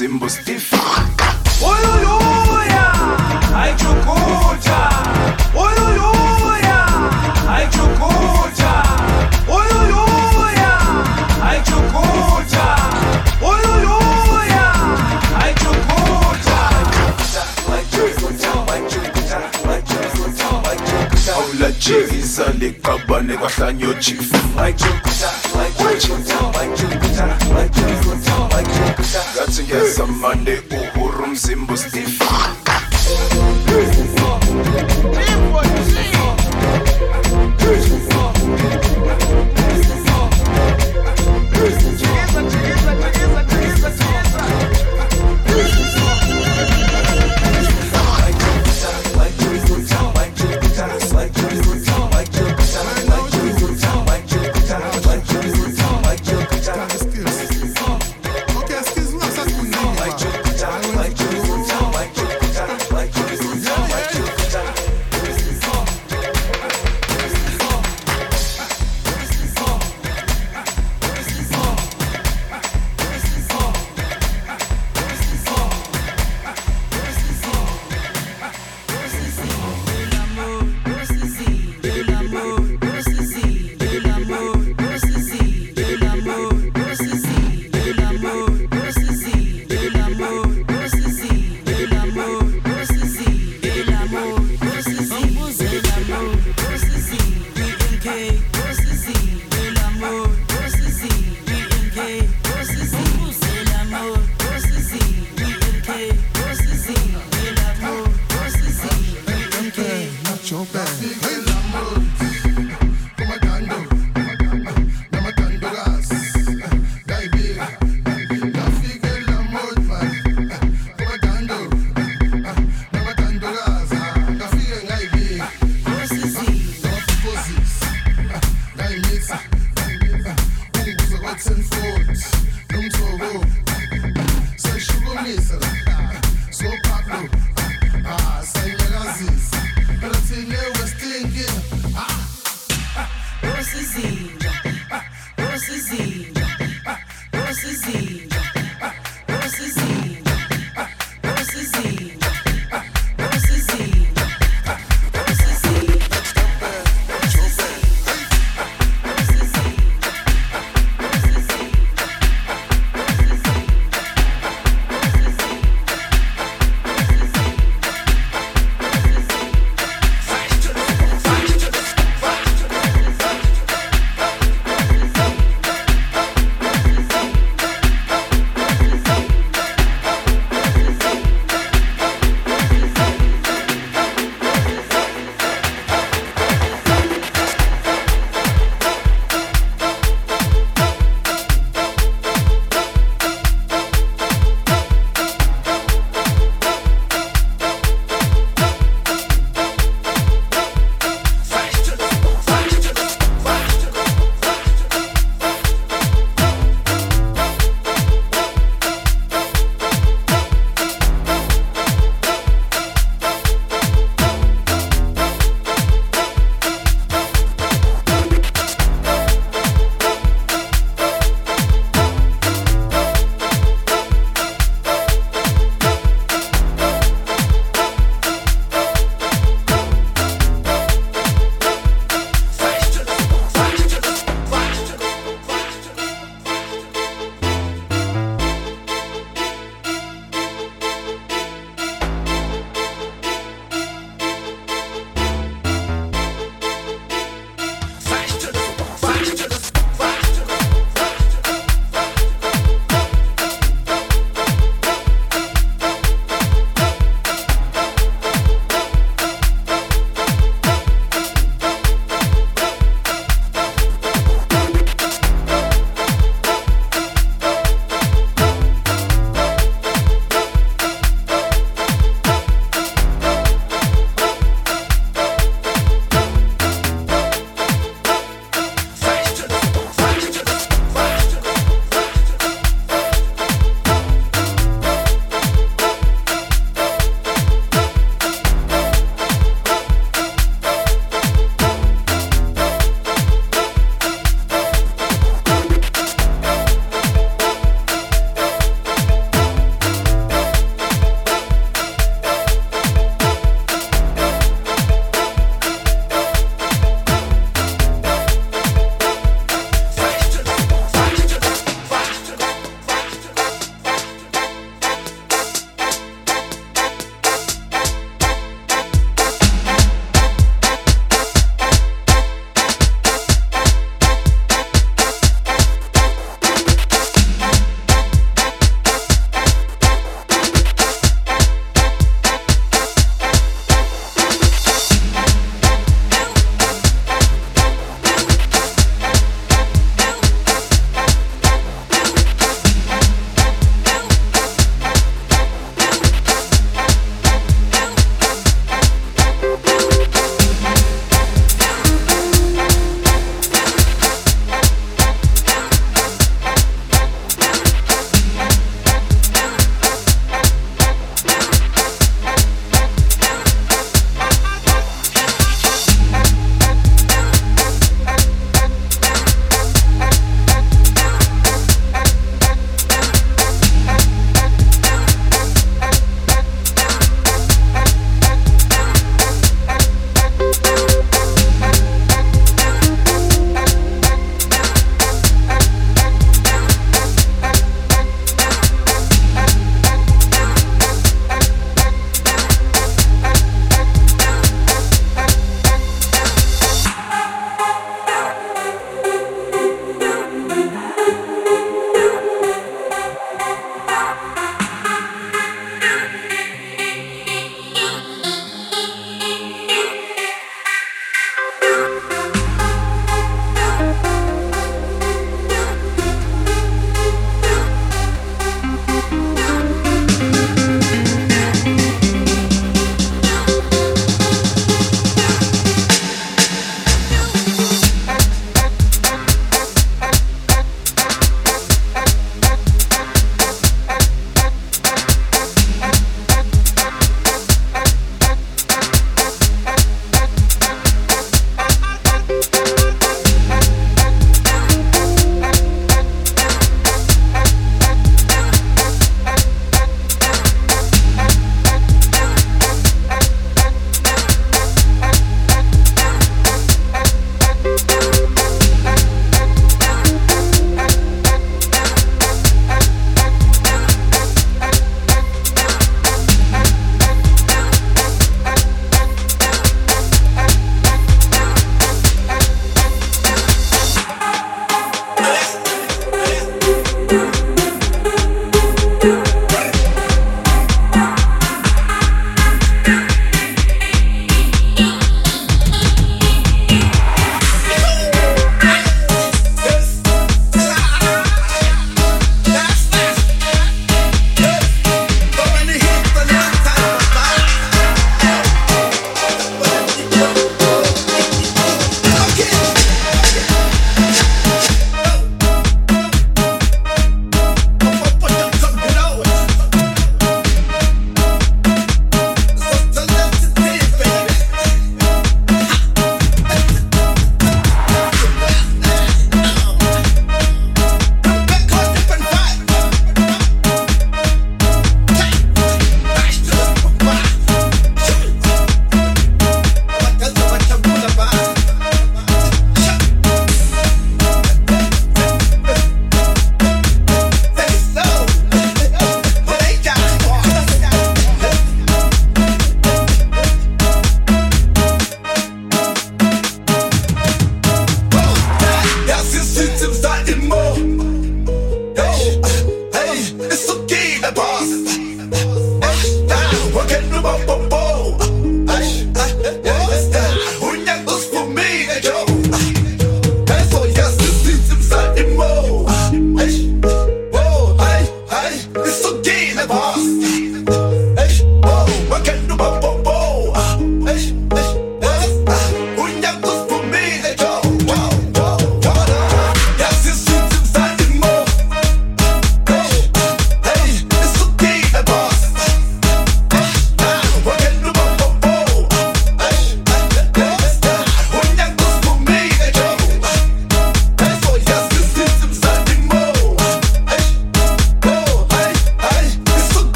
Zimbustifa. Uyuyuya, ai, Uyuyuya, haichukuja. Uyuyuya, haichukuja. Uyuyuya,
haichukuja. Wachukuja, wachukuja, wachukuja, wachukuja.
Aula chiza likabane
kwa sanyo chifu.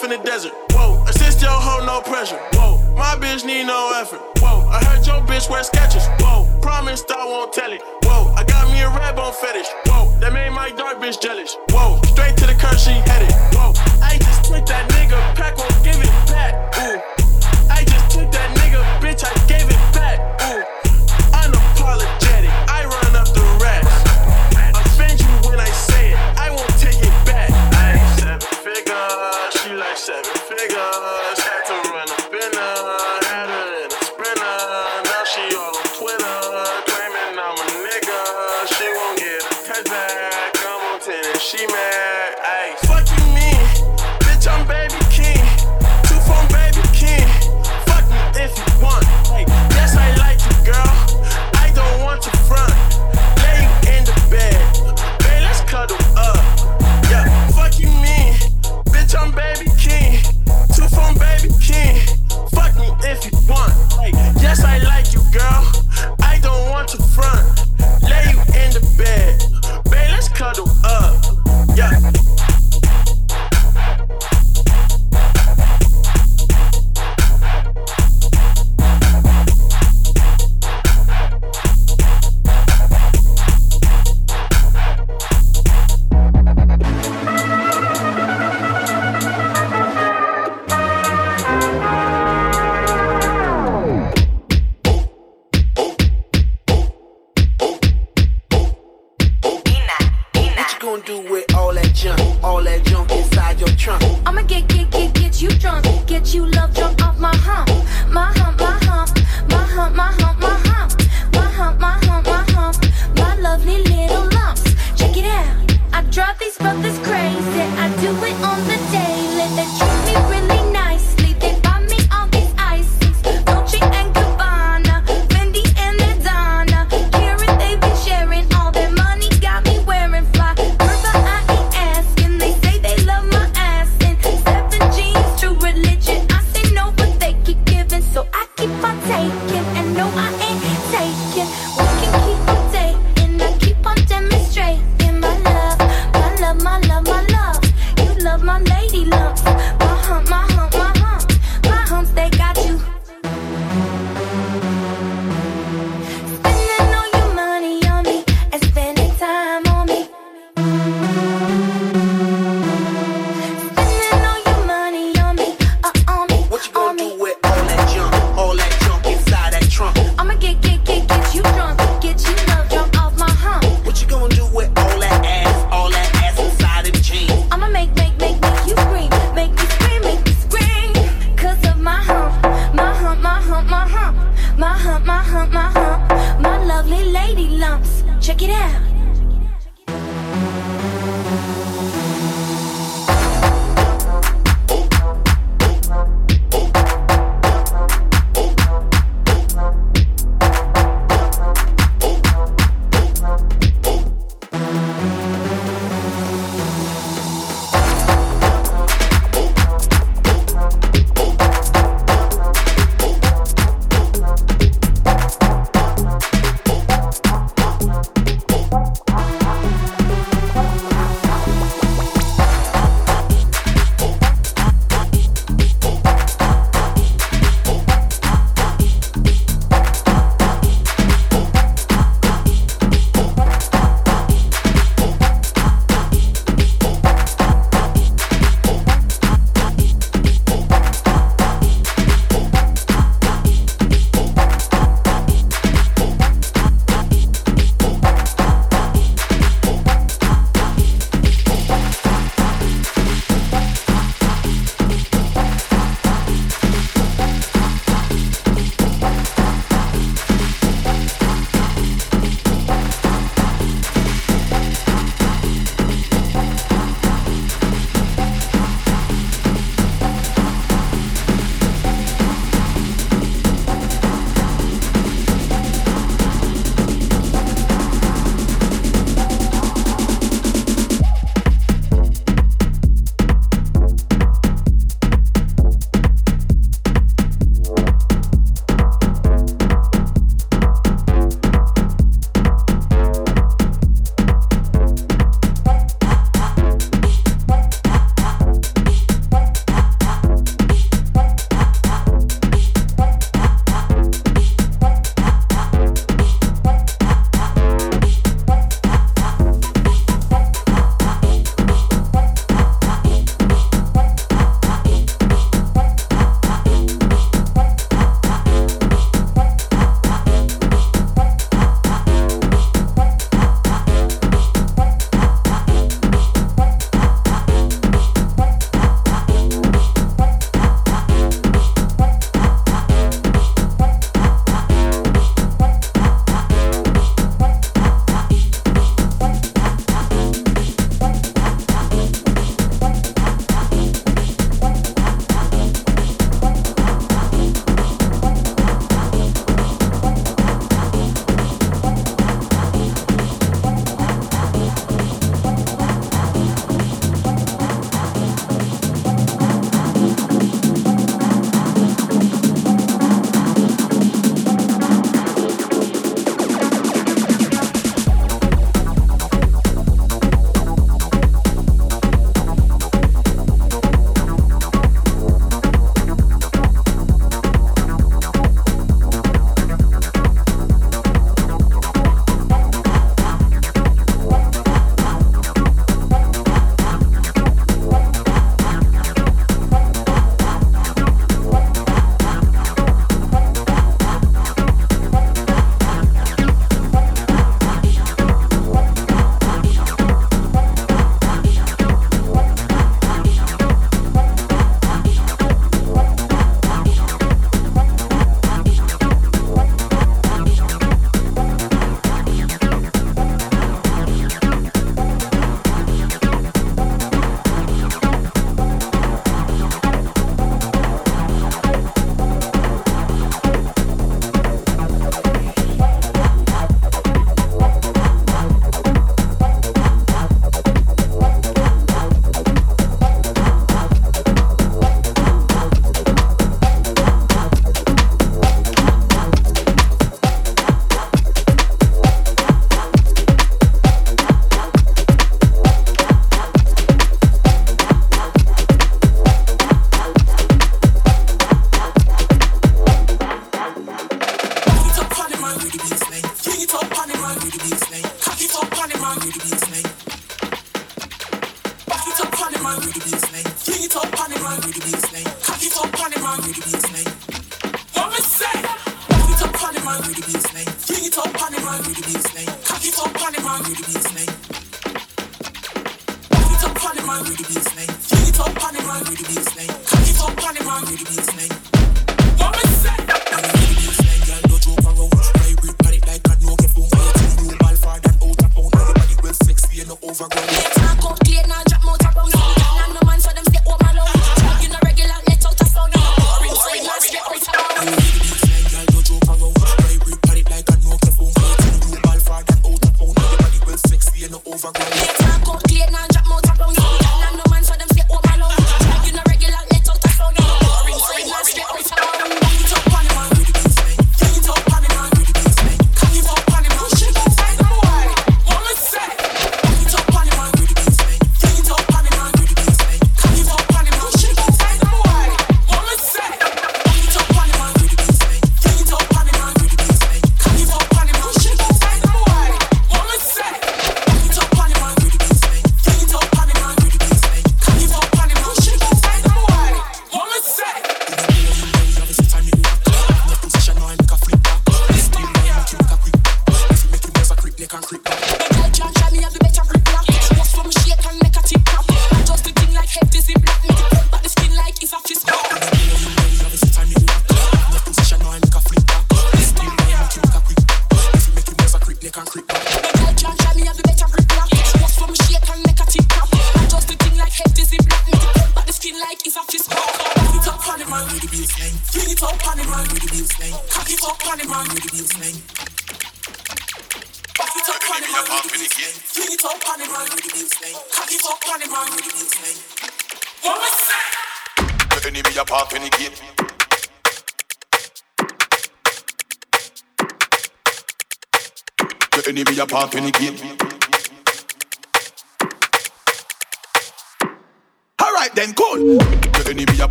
off
in the
desert. Whoa, assist your hoe, no pressure. Whoa, my bitch need no effort. Whoa, I heard your bitch wear Skechers. Whoa, promised I won't tell it. Whoa, I got me a red bone fetish. Whoa, that made my dark bitch jealous. Whoa, straight to the
curse she headed. Whoa, I
just took that nigga pack, won't give it.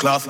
class.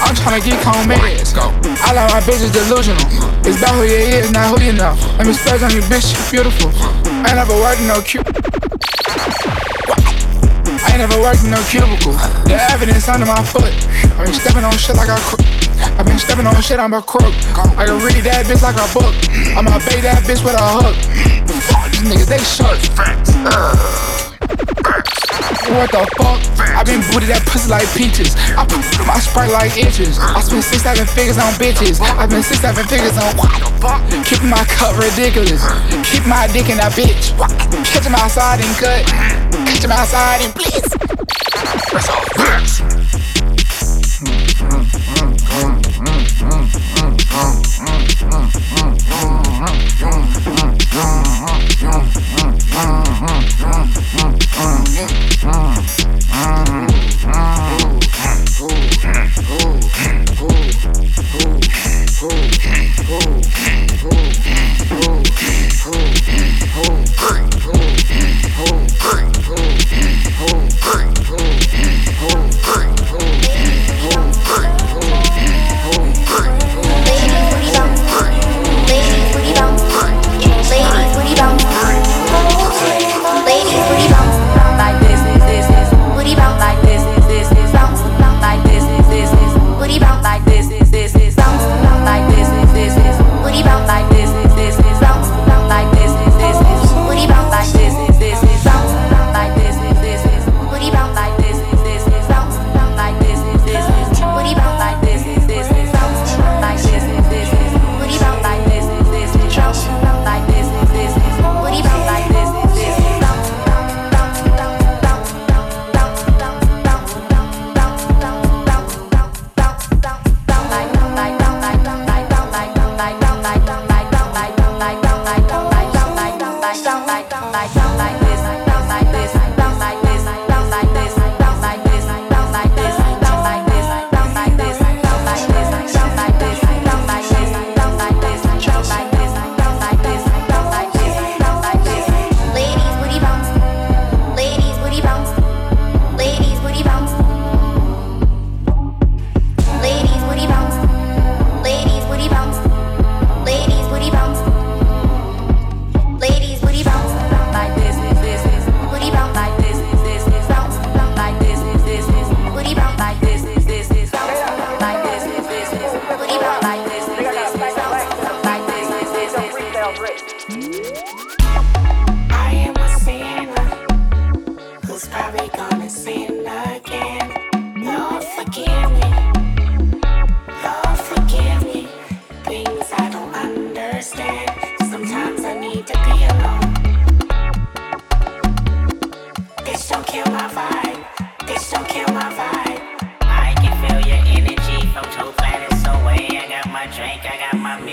I'm tryna get comb ass. I like my bitches delusional. It's about who you is, not who you know. Let me spaz on your bitch, you beautiful. I ain't never working no cubicle. I ain't never worked in no cubicle. The evidence under my foot. I've been stepping on shit like a crook. I've been stepping on shit, I'm a crook. I can read that bitch like a book. I'ma bait that bitch with a hook. Fuck, these niggas, they short. Uh. What the fuck? I been booted that pussy like peaches. I put my sprite like inches. I spent six, seven figures on bitches. I been six, seven figures on what the fuck? Keeping my cup ridiculous. Keep my dick in that bitch. Catch him outside and cut. Catch him outside and please. That's all
facts. Mm, mm, mm, mm, mm, mm, mm, mm.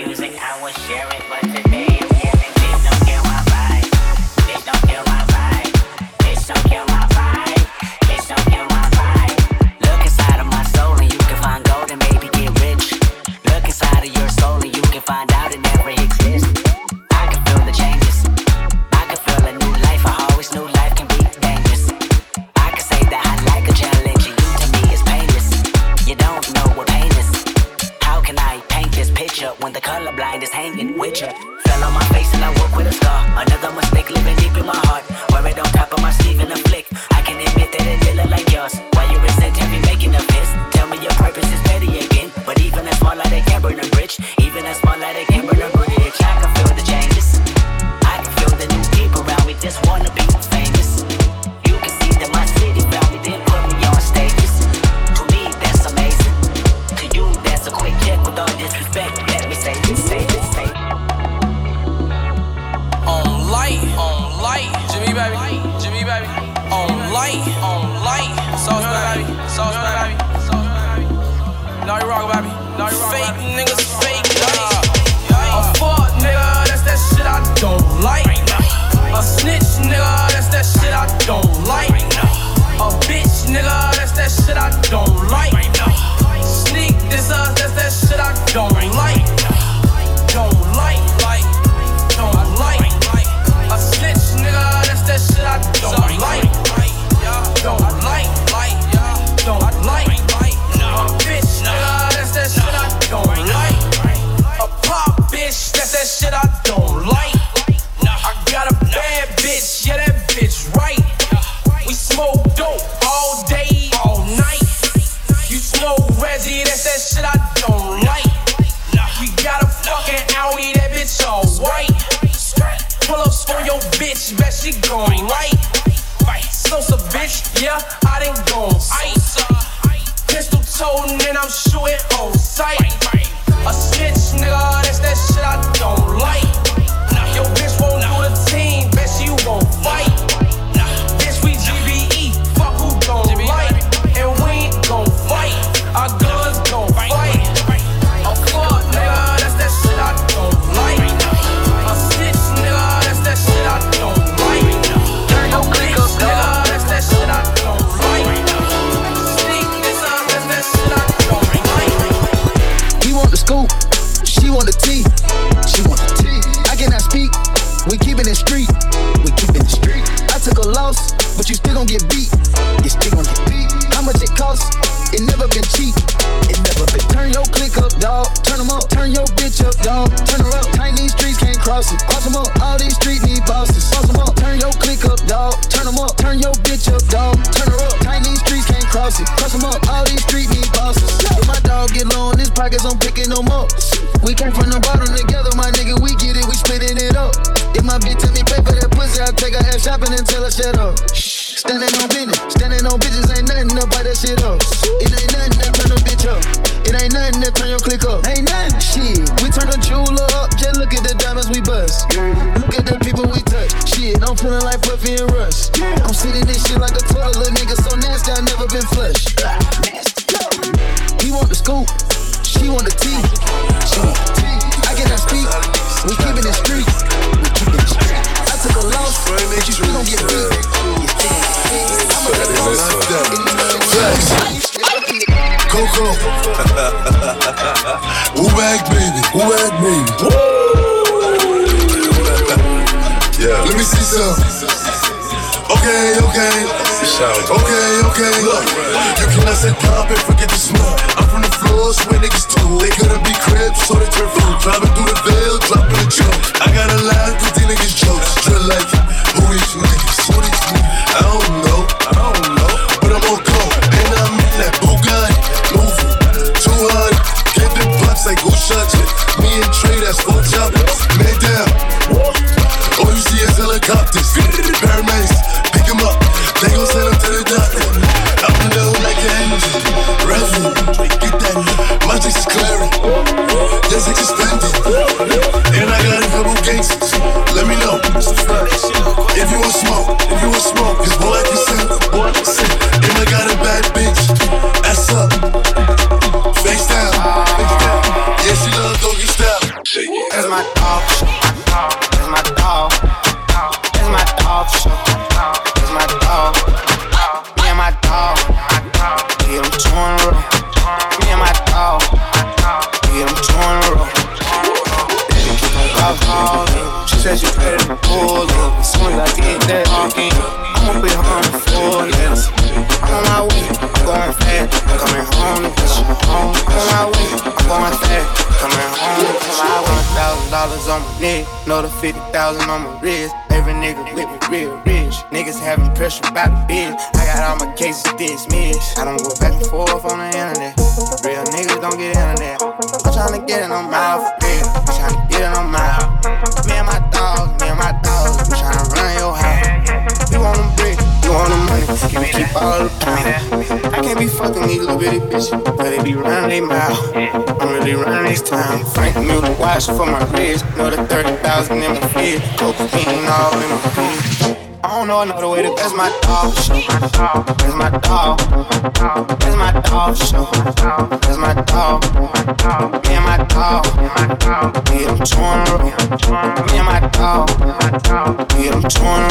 music out. two. She
want the tea. She want tea. I cannot speak. We keeping the street. We keeping the street. I took a loss, but you still don't get beat.
Coco. Who back, baby. Who back, baby. Woo. Yeah. Let me see some. Okay, okay. Okay, okay. Look, you cannot say pop and forget the smoke. I'm from the floor, swear niggas do. They couldn't be cribs, so they turn food. Driving through the veil, dropping the joke. I got a laugh, cause these niggas jokes. Drill like, who these niggas? Who these niggas? I don't know. Know the
50,000 on my wrist. Every nigga with me real rich. Niggas having pressure about the bitch. I got all my cases dismissed. I don't go back and forth on the internet. Real niggas don't get internet. I'm tryna get it on my real. I'm tryna get it on my Me and my dogs, me and my dogs. We tryna run your house. You want them bricks, you want the money. You keep all the that I can't be fucking these little bitty bitches, but they be running their mouth really running these town. Franck Muller watch for my wrist. Know the 30,000 in my feet. Cocaine all in my feet. I
don't know another way to test my dog show. Test my dog. test my dog show. Test my dog. Me and my dog. Me and my dog.
I'm torn Me and my dog. Me and I'm torn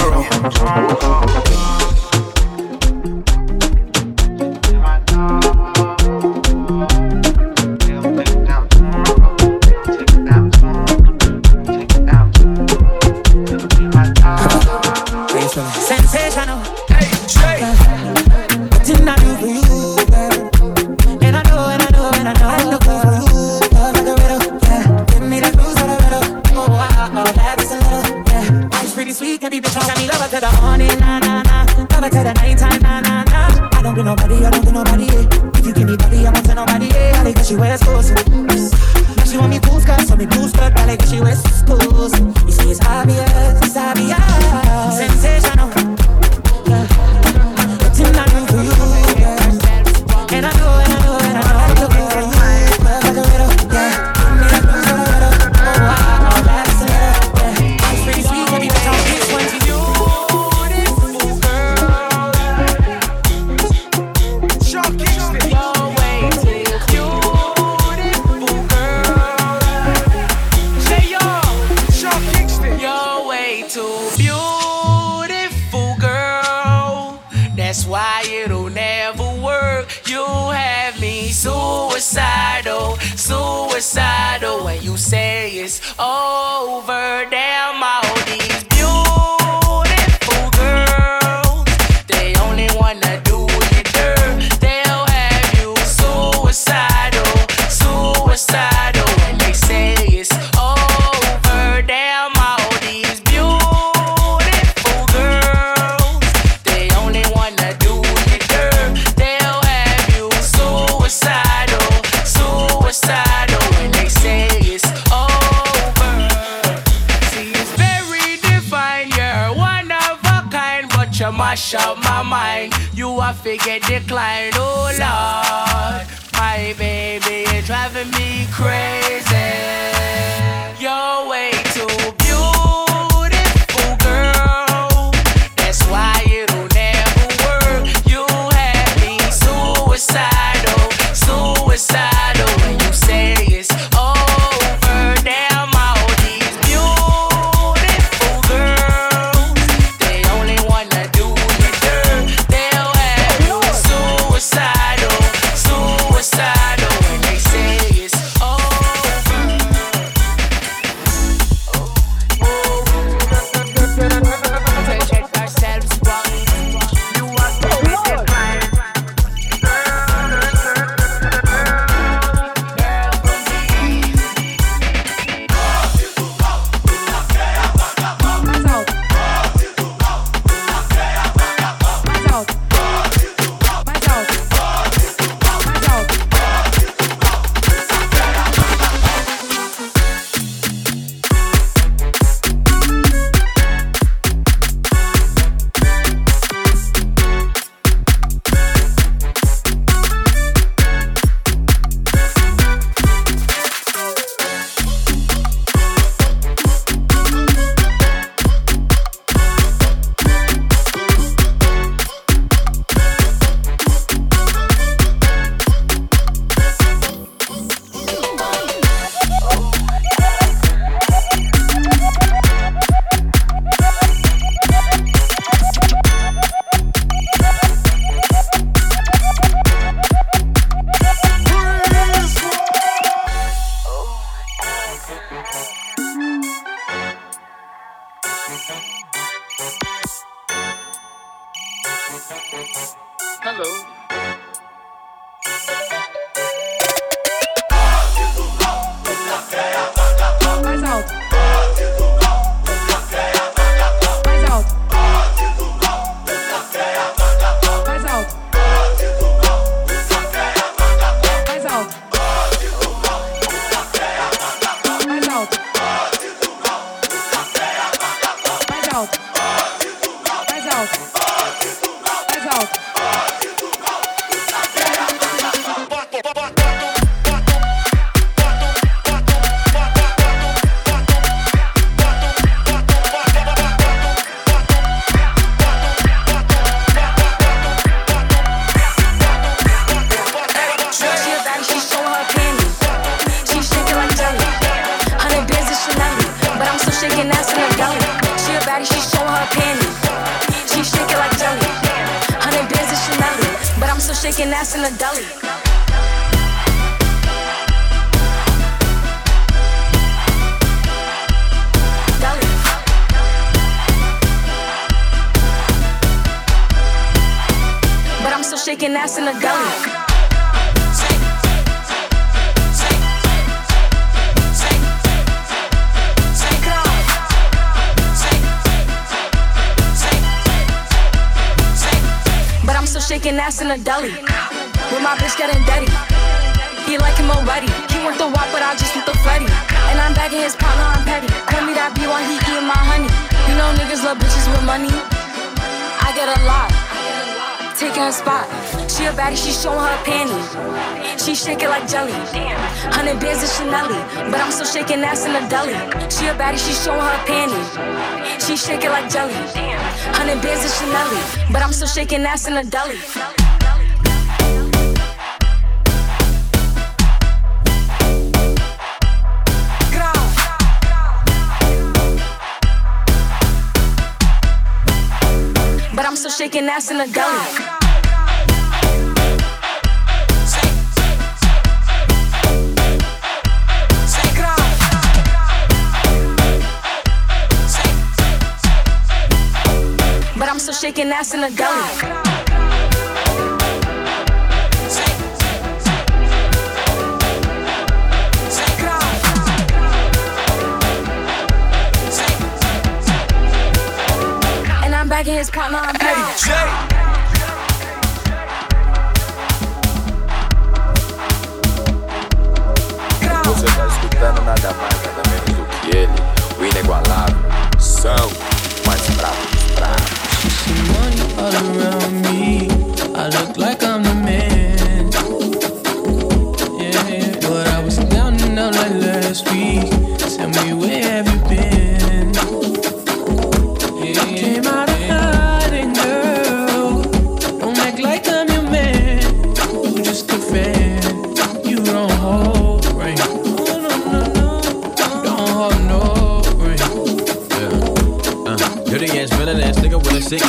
shaking ass in the still shaking ass in the deli. Shaking ass in the deli. With my bitch getting dirty. He like him already. He want the walk, but I just want the Freddy. And I'm bagging his partner, I'm petty. Call me that B while he eating my honey. You know niggas love bitches with money. I get a lot. Taking her spot. She a baddie, she showing her panties. She shake it like jelly. Hundred bands of Chanel. But I'm still shaking ass in the deli. She a baddie, she showing her panties. She shake it like jelly. Hundred bands of Chanel. But I'm still shaking ass in a deli. But I'm still shaking ass in a deli. Shaking ass in the deli. And I'm back in his partner, I'm petty.
Você tá escutando nada mais,
all around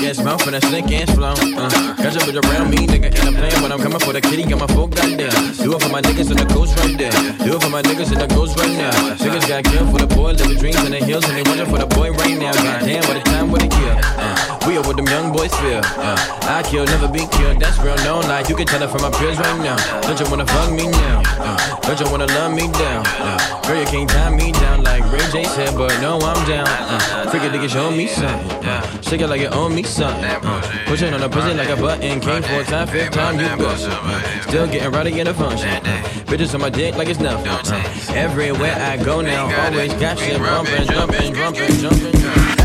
ass mouth and a stink ass flow. Uh, catch up with around me, nigga, and I'm playing when I'm coming for the kitty, got my folk goddamn. Do it for my niggas and the ghost right there. Do it for my niggas and the ghost right now. Niggas got killed for the boy, living dreams in the hills, and they wonder for the boy right now. Goddamn, what a time, what a year. Uh, we are what them young boys feel. Uh, I kill, never be killed, that's real, no lie. You can tell it from my peers right now. Don't you wanna fuck me now? Uh, don't you wanna love me down? Uh, girl, you can't tie me down like Ray J said, but no, I'm down. Uh, freaking nigga, show me something. Uh, shake it like you owe me something. Uh, pushing on the pussy like a button. Came four time, fifth time, you go. Still getting ready in a function. Bitches on my dick like it's nothing. Uh, everywhere I go now, always got shit bumping, jumping, jumping, jumping.
Nice